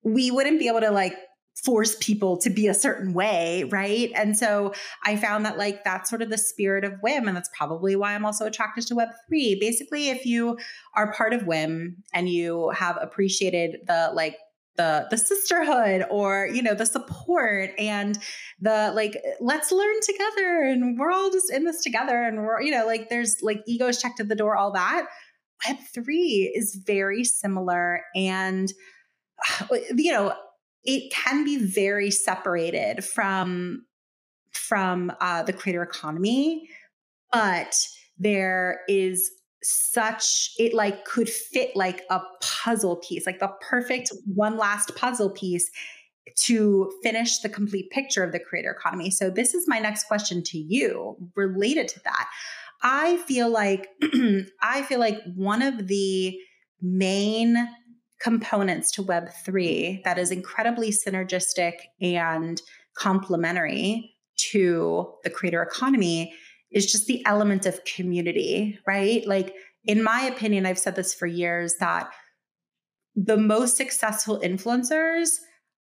we wouldn't be able to like force people to be a certain way, right? And so I found that like that's sort of the spirit of WIIM. And that's probably why I'm also attracted to Web3. Basically, if you are part of WIIM and you have appreciated the like the the sisterhood or you know the support and the like let's learn together and we're all just in this together and we're you know like there's like egos checked at the door all that web 3 is very similar and you know it can be very separated from from uh, the creator economy but there is such it like could fit like a puzzle piece like the perfect one last puzzle piece to finish the complete picture of the creator economy. So this is my next question to you related to that. I feel like i feel like one of the main components to web3 that is incredibly synergistic and complementary to the creator economy is just the element of community, right? Like, in my opinion, I've said this for years that the most successful influencers,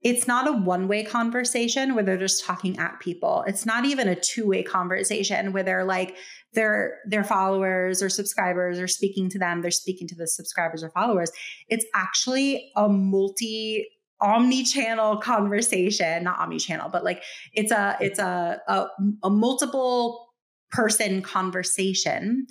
it's not a one way conversation where they're just talking at people. It's not even a two way conversation where they're like, their their followers or subscribers are speaking to them they're speaking to the subscribers or followers it's actually a multi omni-channel conversation not omni-channel but like it's a it's a, a, a multiple person conversation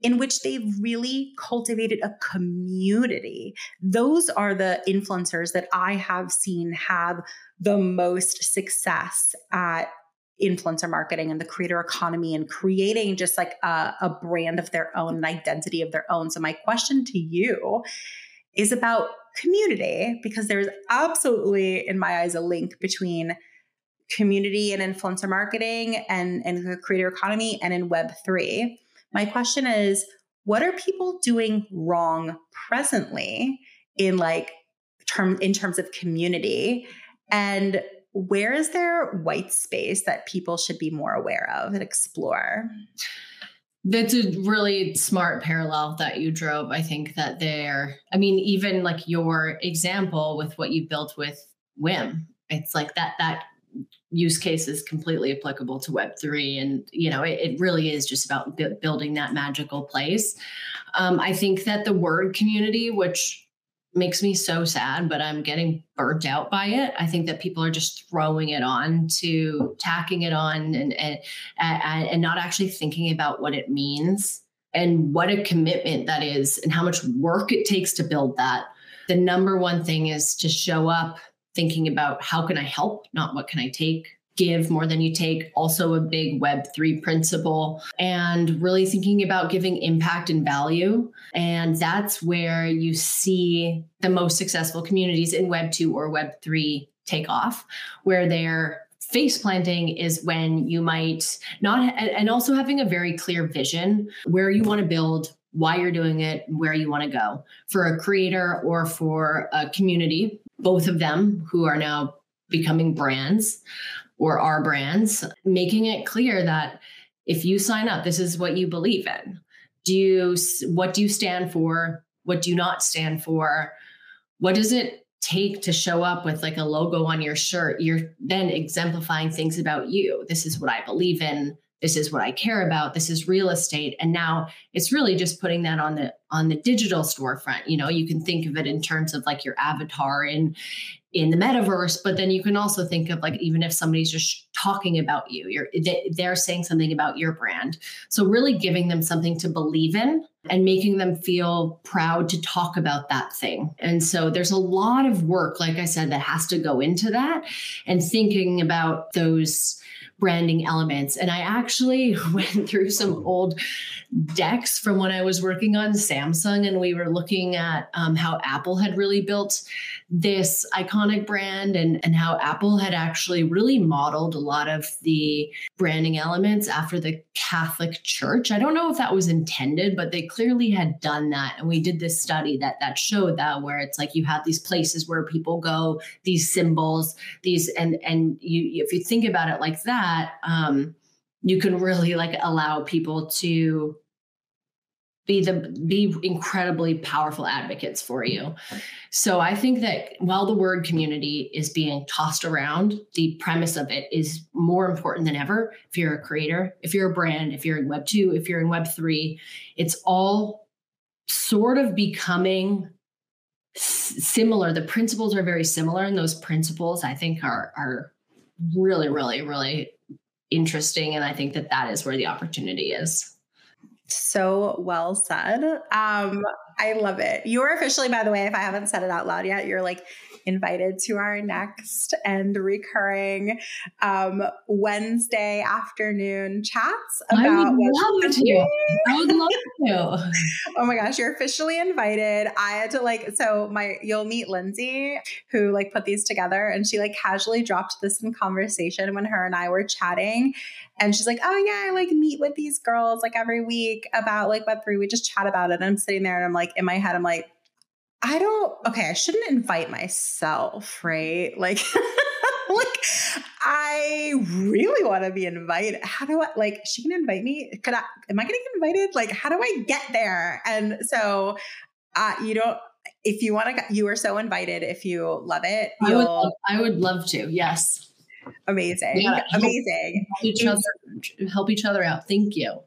in which they've really cultivated a community. Those are the influencers that I have seen have the most success at influencer marketing and the creator economy and creating just like a, a brand of their own, an identity of their own. So, my question to you is about community because there's absolutely, in my eyes, a link between community and influencer marketing and, and the creator economy and in Web3. My question is what are people doing wrong presently in like term in terms of community? And where is there white space that people should be more aware of and explore? That's a really smart parallel that you drove. I think that there, I mean, even like your example with what you built with WIIM, it's like that, that use case is completely applicable to web3 and you know it, it really is just about b- building that magical place. Um, i think that the word community which makes me so sad but i'm getting burnt out by it i think that people are just throwing it on to tacking it on and and, and not actually thinking about what it means and what a commitment that is and how much work it takes to build that. The number one thing is to show up thinking about how can I help, not what can I take. Give more than you take, also a big Web3 principle, and really thinking about giving impact and value. And that's where you see the most successful communities in Web2 or Web3 take off, where they're face planting is when you might not and also having a very clear vision where you want to build why you're doing it where you want to go for a creator or for a community both of them who are now becoming brands or are brands, making it clear that if you sign up, this is what you believe in. Do you, what do you stand for? What do you not stand for? What does it take to show up with like a logo on your shirt? You're then exemplifying things about you. This is what I believe in this is what I care about, this is real estate. And now it's really just putting that on the on the digital storefront. You know, you can think of it in terms of like your avatar in in the metaverse, but then you can also think of like even if somebody's just talking about you, you're they're saying something about your brand. So really giving them something to believe in and making them feel proud to talk about that thing. And so there's a lot of work, like I said, that has to go into that and thinking about those branding elements. And I actually went through some old decks from when I was working on Samsung, and we were looking at um, how Apple had really built this iconic brand and, and how Apple had actually really modeled a lot of the branding elements after the Catholic Church. I don't know if that was intended, but they clearly had done that. And we did this study that that showed that where it's like you have these places where people go, these symbols, these and and you if you think about it like that, um, you can really like allow people to be the be incredibly powerful advocates for you. So I think that while the word community is being tossed around, the premise of it is more important than ever. If you're a creator, if you're a brand, if you're in web 2, if you're in web 3, it's all sort of becoming similar. The principles are very similar and those principles I think are are really really really interesting and I think that that is where the opportunity is. So well said. Um, I love it. You're officially, by the way, if I haven't said it out loud yet, you're like invited to our next and recurring um, Wednesday afternoon chats about. I would love to. I would love to. oh my gosh, you're officially invited. I had to like, so my, you'll meet Lindsay who like put these together and she like casually dropped this in conversation when her and I were chatting. And she's like, oh yeah, I like meet with these girls like every week about like Web3. We just chat about it. And I'm sitting there and I'm like, in my head, I'm like, I don't, okay, I shouldn't invite myself, right? Like, like I really want to be invited. How do I like she can invite me? Could I am I gonna get invited? Like, how do I get there? And so uh you don't if you want to you are so invited if you love it. I would love, I would love to, yes. Amazing. Yeah, amazing. Help each other help each other out. Thank you.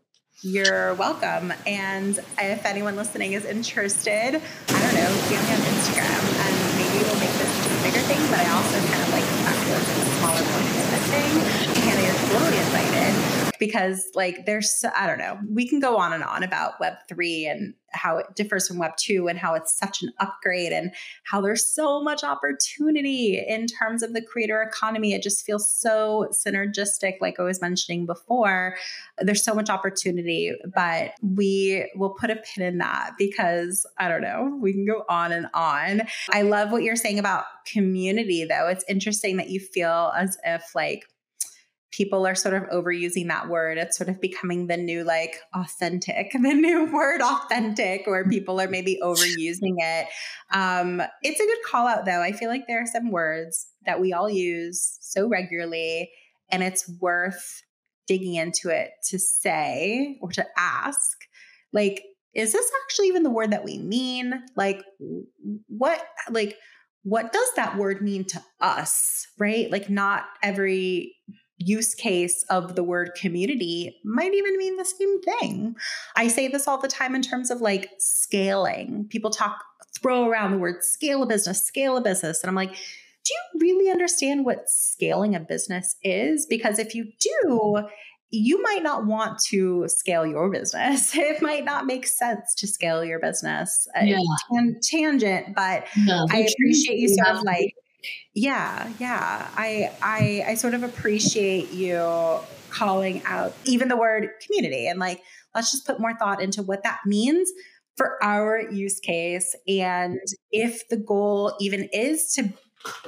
You're welcome. And if anyone listening is interested, I don't know, DM me on Instagram and maybe we'll make this a bigger thing, but I also kind of like the smaller, more intimate thing. Hannah, you're totally invited because like there's I don't know, we can go on and on about web 3 and how it differs from web 2 and how it's such an upgrade and how there's so much opportunity in terms of the creator economy. It just feels so synergistic like I was mentioning before. There's so much opportunity, but we will put a pin in that because I don't know, we can go on and on. I love what you're saying about community though. It's interesting that you feel as if like people are sort of overusing that word. It's sort of becoming the new, like, authentic, the new word authentic, where people are maybe overusing it. Um, it's a good call out, though. I feel like there are some words that we all use so regularly, and it's worth digging into it to say or to ask, like, is this actually even the word that we mean? Like, what, like, what does that word mean to us, right? Like, not every use case of the word community might even mean the same thing. I say this all the time in terms of like scaling. People talk, throw around the word scale a business, scale a business. And I'm like, do you really understand what scaling a business is? Because if you do, you might not want to scale your business. It might not make sense to scale your business. Uh, yeah. Tan- tangent, but no, I appreciate you sort of like yeah, yeah. I I I sort of appreciate you calling out even the word community and like let's just put more thought into what that means for our use case and if the goal even is to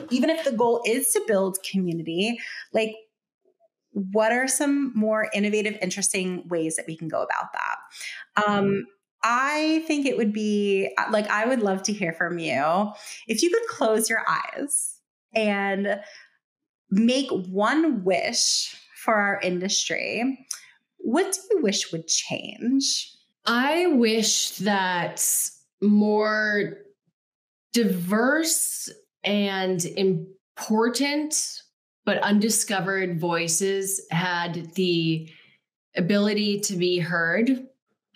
even if the goal is to build community, like what are some more innovative, interesting ways that we can go about that? Um, I think it would be uh, like, I would love to hear from you. If you could close your eyes and make one wish for our industry, what do you wish would change? I wish that more diverse and important but undiscovered voices had the ability to be heard.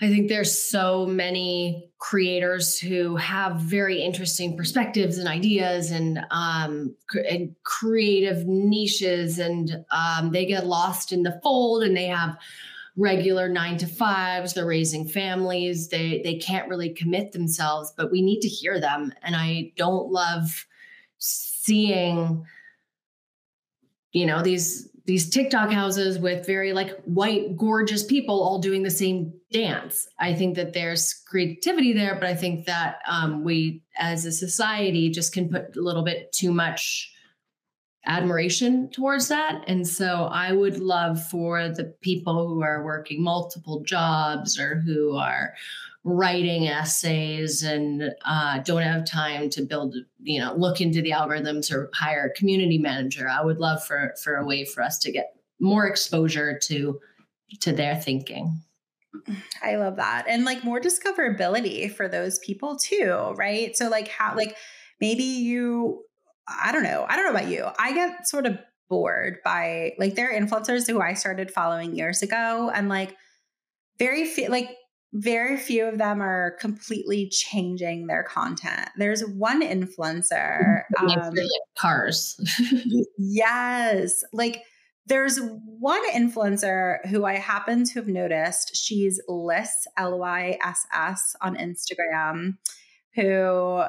I think there's so many creators who have very interesting perspectives and ideas and, um, and creative niches, and um, they get lost in the fold and they have regular nine to fives they're raising families they they can't really commit themselves but we need to hear them. And i don't love seeing you know these these TikTok houses with very like white, gorgeous people all doing the same dance. I think that there's creativity there, but I think that um, we as a society just can put a little bit too much admiration towards that. And so I would love for the people who are working multiple jobs or who are writing essays and uh, don't have time to build, you know, look into the algorithms or hire a community manager. I would love for for a way for us to get more exposure to to their thinking. I love that. And like more discoverability for those people too, right? So like how like maybe you I don't know. I don't know about you. I get sort of bored by like there are influencers who I started following years ago and like very few like very few of them are completely changing their content. There's one influencer um, cars. yes. Like there's one influencer who I happen to have noticed. She's Lyss L Y S S on Instagram who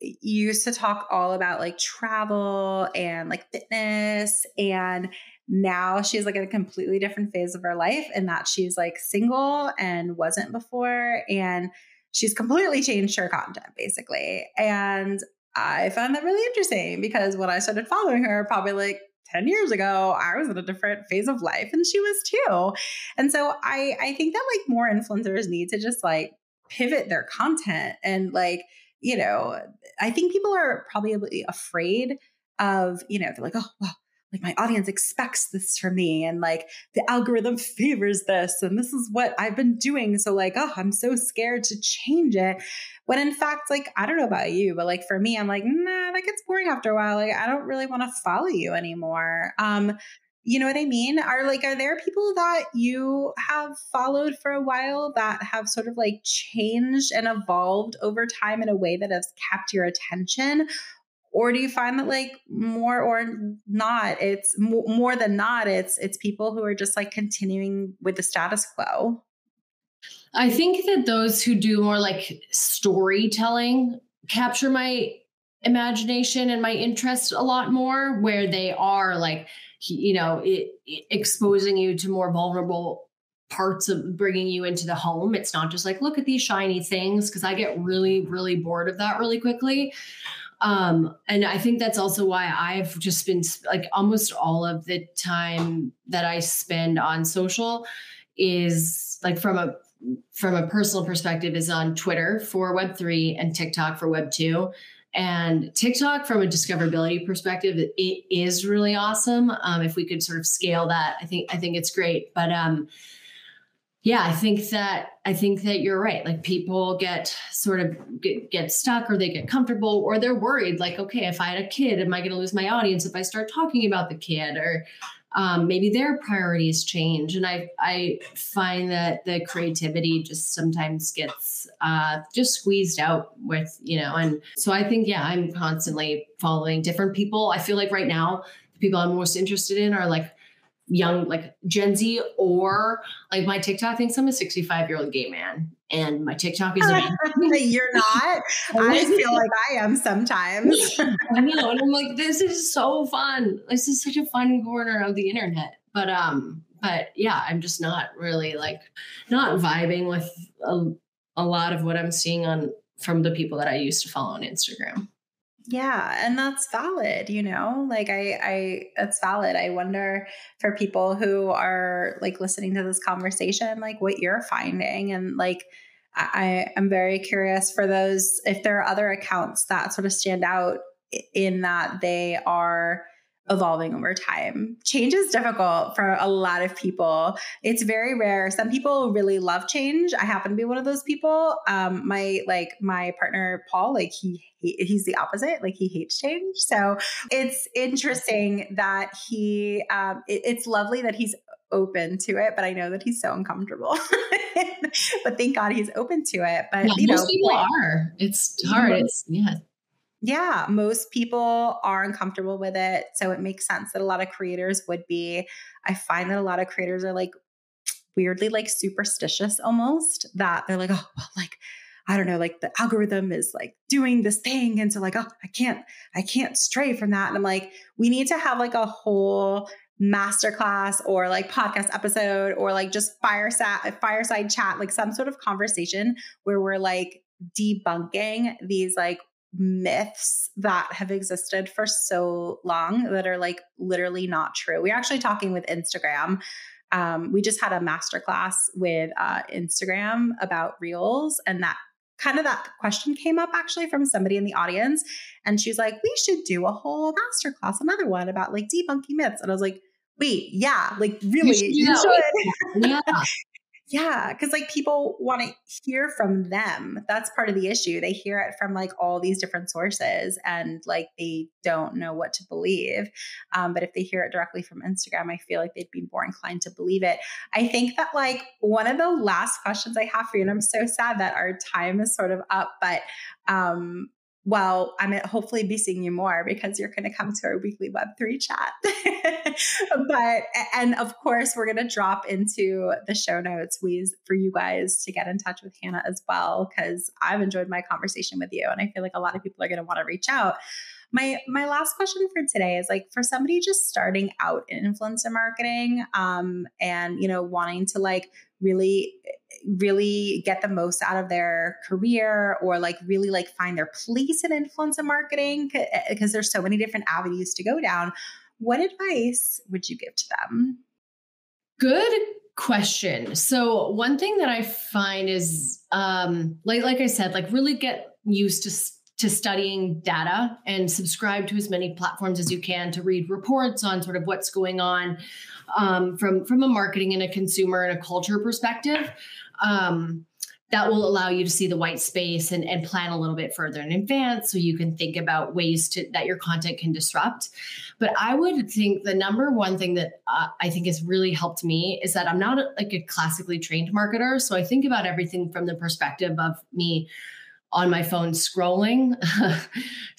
used to talk all about like travel and like fitness and now she's like in a completely different phase of her life and that she's like single and wasn't before and she's completely changed her content basically. And i found that really interesting because when i started following her probably like 10 years ago i was in a different phase of life and she was too. And so i i think that like more influencers need to just like pivot their content and like you know, I think people are probably afraid of, you know, they're like, oh, well, like my audience expects this from me and like the algorithm favors this and this is what I've been doing. So like, oh, I'm so scared to change it. When in fact, like, I don't know about you, but like for me, I'm like, nah, that gets boring after a while. Like, I don't really want to follow you anymore. Um, you know what I mean? Are like, are there people that you have followed for a while that have sort of like changed and evolved over time in a way that has kept your attention? Or do you find that like more or not, it's more than not, it's it's people who are just like continuing with the status quo? I think that those who do more like storytelling capture my imagination and my interest a lot more, where they are like you know, it, it, exposing you to more vulnerable parts of bringing you into the home. It's not just like, look at these shiny things, because I get really, really bored of that really quickly. Um, and I think that's also why I've just been like almost all of the time that I spend on social is like from a from a personal perspective is on Twitter for web3 and TikTok for web 2 and TikTok, from a discoverability perspective, it is really awesome. Um, if we could sort of scale that, I think I think it's great. But um, yeah, I think that I think that you're right. Like people get sort of get, get stuck, or they get comfortable, or they're worried. Like, okay, if I had a kid, am I going to lose my audience if I start talking about the kid? Or um, maybe their priorities change and i i find that the creativity just sometimes gets uh, just squeezed out with you know and so i think yeah i'm constantly following different people i feel like right now the people i'm most interested in are like young like Gen Z or like my TikTok thinks I'm a 65 year old gay man and my TikTok is like you're not. I feel like I am sometimes. I know. And I'm like, this is so fun. This is such a fun corner of the internet. But um, but yeah, I'm just not really like not vibing with a, a lot of what I'm seeing on from the people that I used to follow on Instagram yeah and that's valid you know like i i that's valid. I wonder for people who are like listening to this conversation like what you're finding and like i am very curious for those if there are other accounts that sort of stand out in that they are evolving over time. Change is difficult for a lot of people. It's very rare. Some people really love change. I happen to be one of those people. Um, my like my partner Paul, like he, he he's the opposite. Like he hates change. So it's interesting that he. Um, it, it's lovely that he's open to it, but I know that he's so uncomfortable. but thank God he's open to it. But yeah, you most know, people are. It's hard. It's yeah. Yeah, most people are uncomfortable with it. So it makes sense that a lot of creators would be. I find that a lot of creators are like weirdly like superstitious almost that they're like, oh, well, like I don't know, like the algorithm is like doing this thing. And so like, oh, I can't, I can't stray from that. And I'm like, we need to have like a whole masterclass or like podcast episode or like just fireside fireside chat, like some sort of conversation where we're like debunking these like myths that have existed for so long that are like literally not true. We're actually talking with Instagram um, we just had a masterclass with uh, Instagram about reels, and that kind of that question came up actually from somebody in the audience. And she's like, we should do a whole masterclass, another one about like debunking myths. And I was like, wait, yeah, like really, you should. You should. Yeah. Yeah, because like people want to hear from them. That's part of the issue. They hear it from like all these different sources and like they don't know what to believe. Um, but if they hear it directly from Instagram, I feel like they'd be more inclined to believe it. I think that like one of the last questions I have for you, and I'm so sad that our time is sort of up, but um, well, I'm to hopefully be seeing you more because you're going to come to our weekly Web3 chat. but, and of course, we're going to drop into the show notes ways for you guys to get in touch with Hannah as well, because I've enjoyed my conversation with you. And I feel like a lot of people are going to want to reach out. My my last question for today is like for somebody just starting out in influencer marketing um and you know wanting to like really really get the most out of their career or like really like find their place in influencer marketing because there's so many different avenues to go down. What advice would you give to them? Good question. So one thing that i find is um like like i said like really get used to to studying data and subscribe to as many platforms as you can to read reports on sort of what's going on um, from from a marketing and a consumer and a culture perspective. Um, that will allow you to see the white space and, and plan a little bit further in advance so you can think about ways to that your content can disrupt. But i would think the number one thing that uh, i think has really helped me is that i'm not a, like a classically trained marketer. So i think about everything from the perspective of me on my phone scrolling.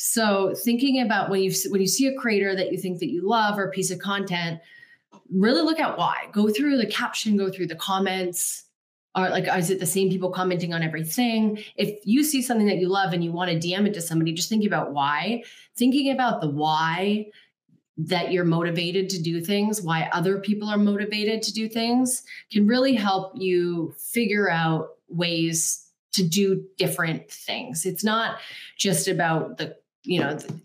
So thinking about when you when you see a creator that you think that you love or a piece of content really look at why. Go through the caption go through the comments. Are like is it the same people commenting on everything? If you see something that you love and you want to dm it to somebody just think about why. Thinking about the why that you're motivated to do things why other people are motivated to do things can really help you figure out ways to do different things it's not just about the you know the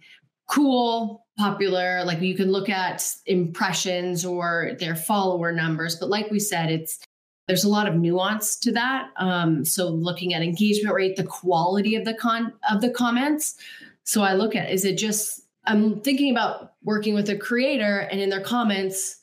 cool popular like you can look at impressions or their follower numbers but like we said it's there's a lot of nuance to that. Um, so looking at engagement rate, the quality of the con of the comments. So I look at is it just I'm thinking about working with a creator and in their comments,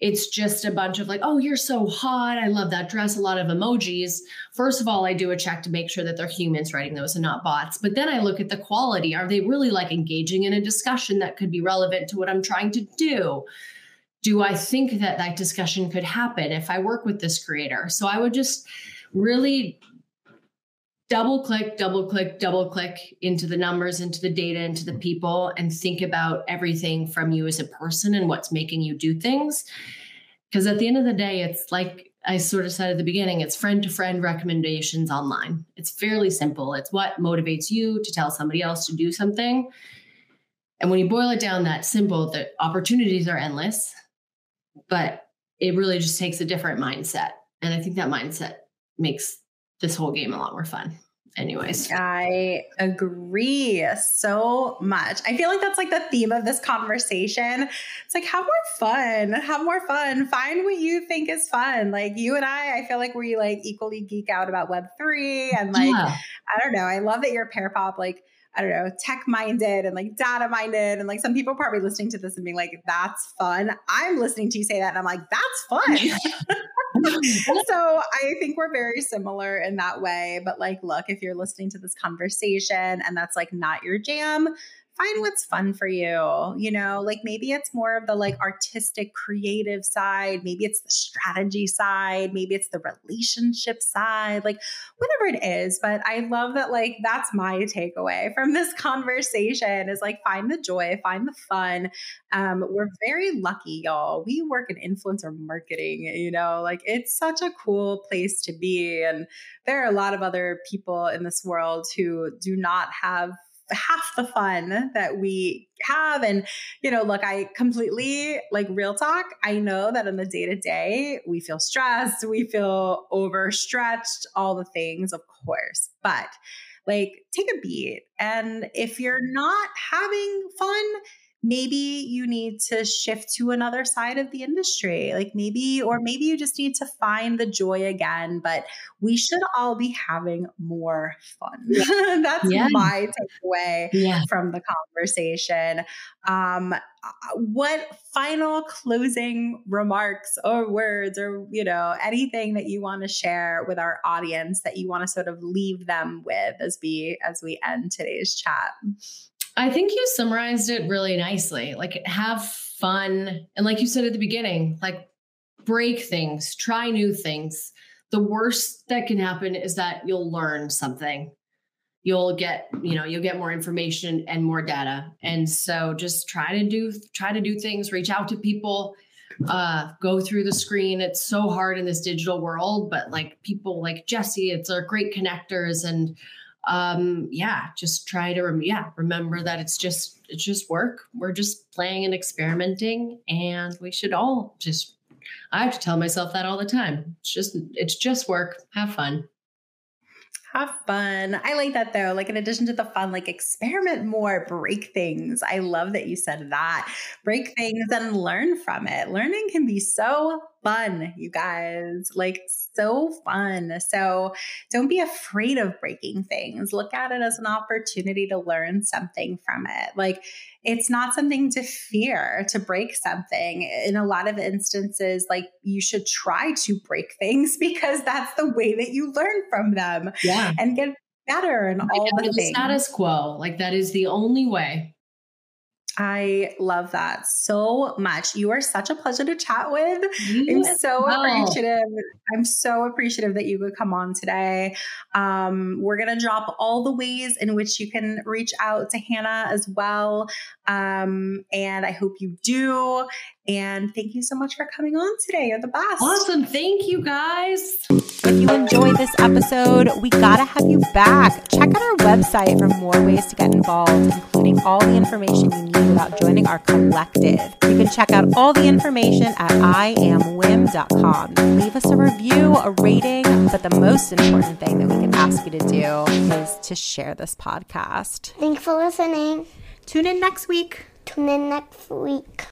it's just a bunch of like, oh, you're so hot. I love that dress. A lot of emojis. First of all, I do a check to make sure that they're humans writing those and not bots. But then I look at the quality. Are they really like engaging in a discussion that could be relevant to what I'm trying to do? do I think that that discussion could happen if I work with this creator? So I would just really double click, double click, double click into the numbers, into the data, into the people, and think about everything from you as a person and what's making you do things. Because at the end of the day, it's like I sort of said at the beginning, it's friend to friend recommendations online. It's fairly simple. It's what motivates you to tell somebody else to do something. And when you boil it down that simple, the opportunities are endless but it really just takes a different mindset. And I think that mindset makes this whole game a lot more fun. Anyways, I agree so much. I feel like that's like the theme of this conversation. It's like, have more fun, have more fun, find what you think is fun. Like you and I, I feel like we like equally geek out about Web3 and like, yeah. I don't know. I love that you're a Pearpop. Like, I don't know, tech minded and like data minded. And like some people probably listening to this and being like, that's fun. I'm listening to you say that and I'm like, that's fun. so I think we're very similar in that way. But like, look, if you're listening to this conversation and that's like not your jam, find what's fun for you. You know, like maybe it's more of the like artistic, creative side. Maybe it's the strategy side. Maybe it's the relationship side, like whatever it is. But I love that, like, that's my takeaway from this conversation is like find the joy, find the fun. Um, we're very lucky, y'all. We work in influencer marketing, you know, like it's such a cool place to be. And there are a lot of other people in this world who do not have half the fun that we have. And, you know, look, I completely like real talk. I know that in the day to day, we feel stressed, we feel overstretched, all the things, of course. But like, take a beat. And if you're not having fun, maybe you need to shift to another side of the industry. Like maybe, or maybe you just need to find the joy again, but we should all be having more fun. Yeah. That's yeah. my takeaway yeah. from the conversation. Um, uh, what final closing remarks or words or you know anything that you want to share with our audience that you want to sort of leave them with as we as we end today's chat I think you summarized it really nicely. Like, have fun. And, like you said at the beginning, like, break things, try new things. The worst that can happen is that you'll learn something. You'll get, you know, you'll get more information and more data. And so just try to do, try to do things, reach out to people, uh, go through the screen. It's so hard in this digital world, but like people like Jesse, it's our great connectors and um yeah just try to rem- yeah remember that it's just it's just work we're just playing and experimenting and we should all just i have to tell myself that all the time it's just it's just work have fun have fun. I like that though. Like, in addition to the fun, like experiment more, break things. I love that you said that. Break things and learn from it. Learning can be so fun, you guys. Like, so fun. So, don't be afraid of breaking things. Look at it as an opportunity to learn something from it. Like, it's not something to fear to break something. In a lot of instances, like you should try to break things because that's the way that you learn from them yeah. and get better and oh all the, the things. status quo. Like that is the only way. I love that so much. You are such a pleasure to chat with. You I'm so well. appreciative. I'm so appreciative that you could come on today. Um, we're going to drop all the ways in which you can reach out to Hannah as well. Um, and I hope you do. And thank you so much for coming on today. You're the best. Awesome. Thank you guys. If you enjoyed this episode, we got to have you back. Check out our website for more ways to get involved, including all the information you need about joining our collective. You can check out all the information at iamwiim.com. Leave us a review, a rating, but the most important thing that we can ask you to do is to share this podcast. Thanks for listening. Tune in next week. Tune in next week.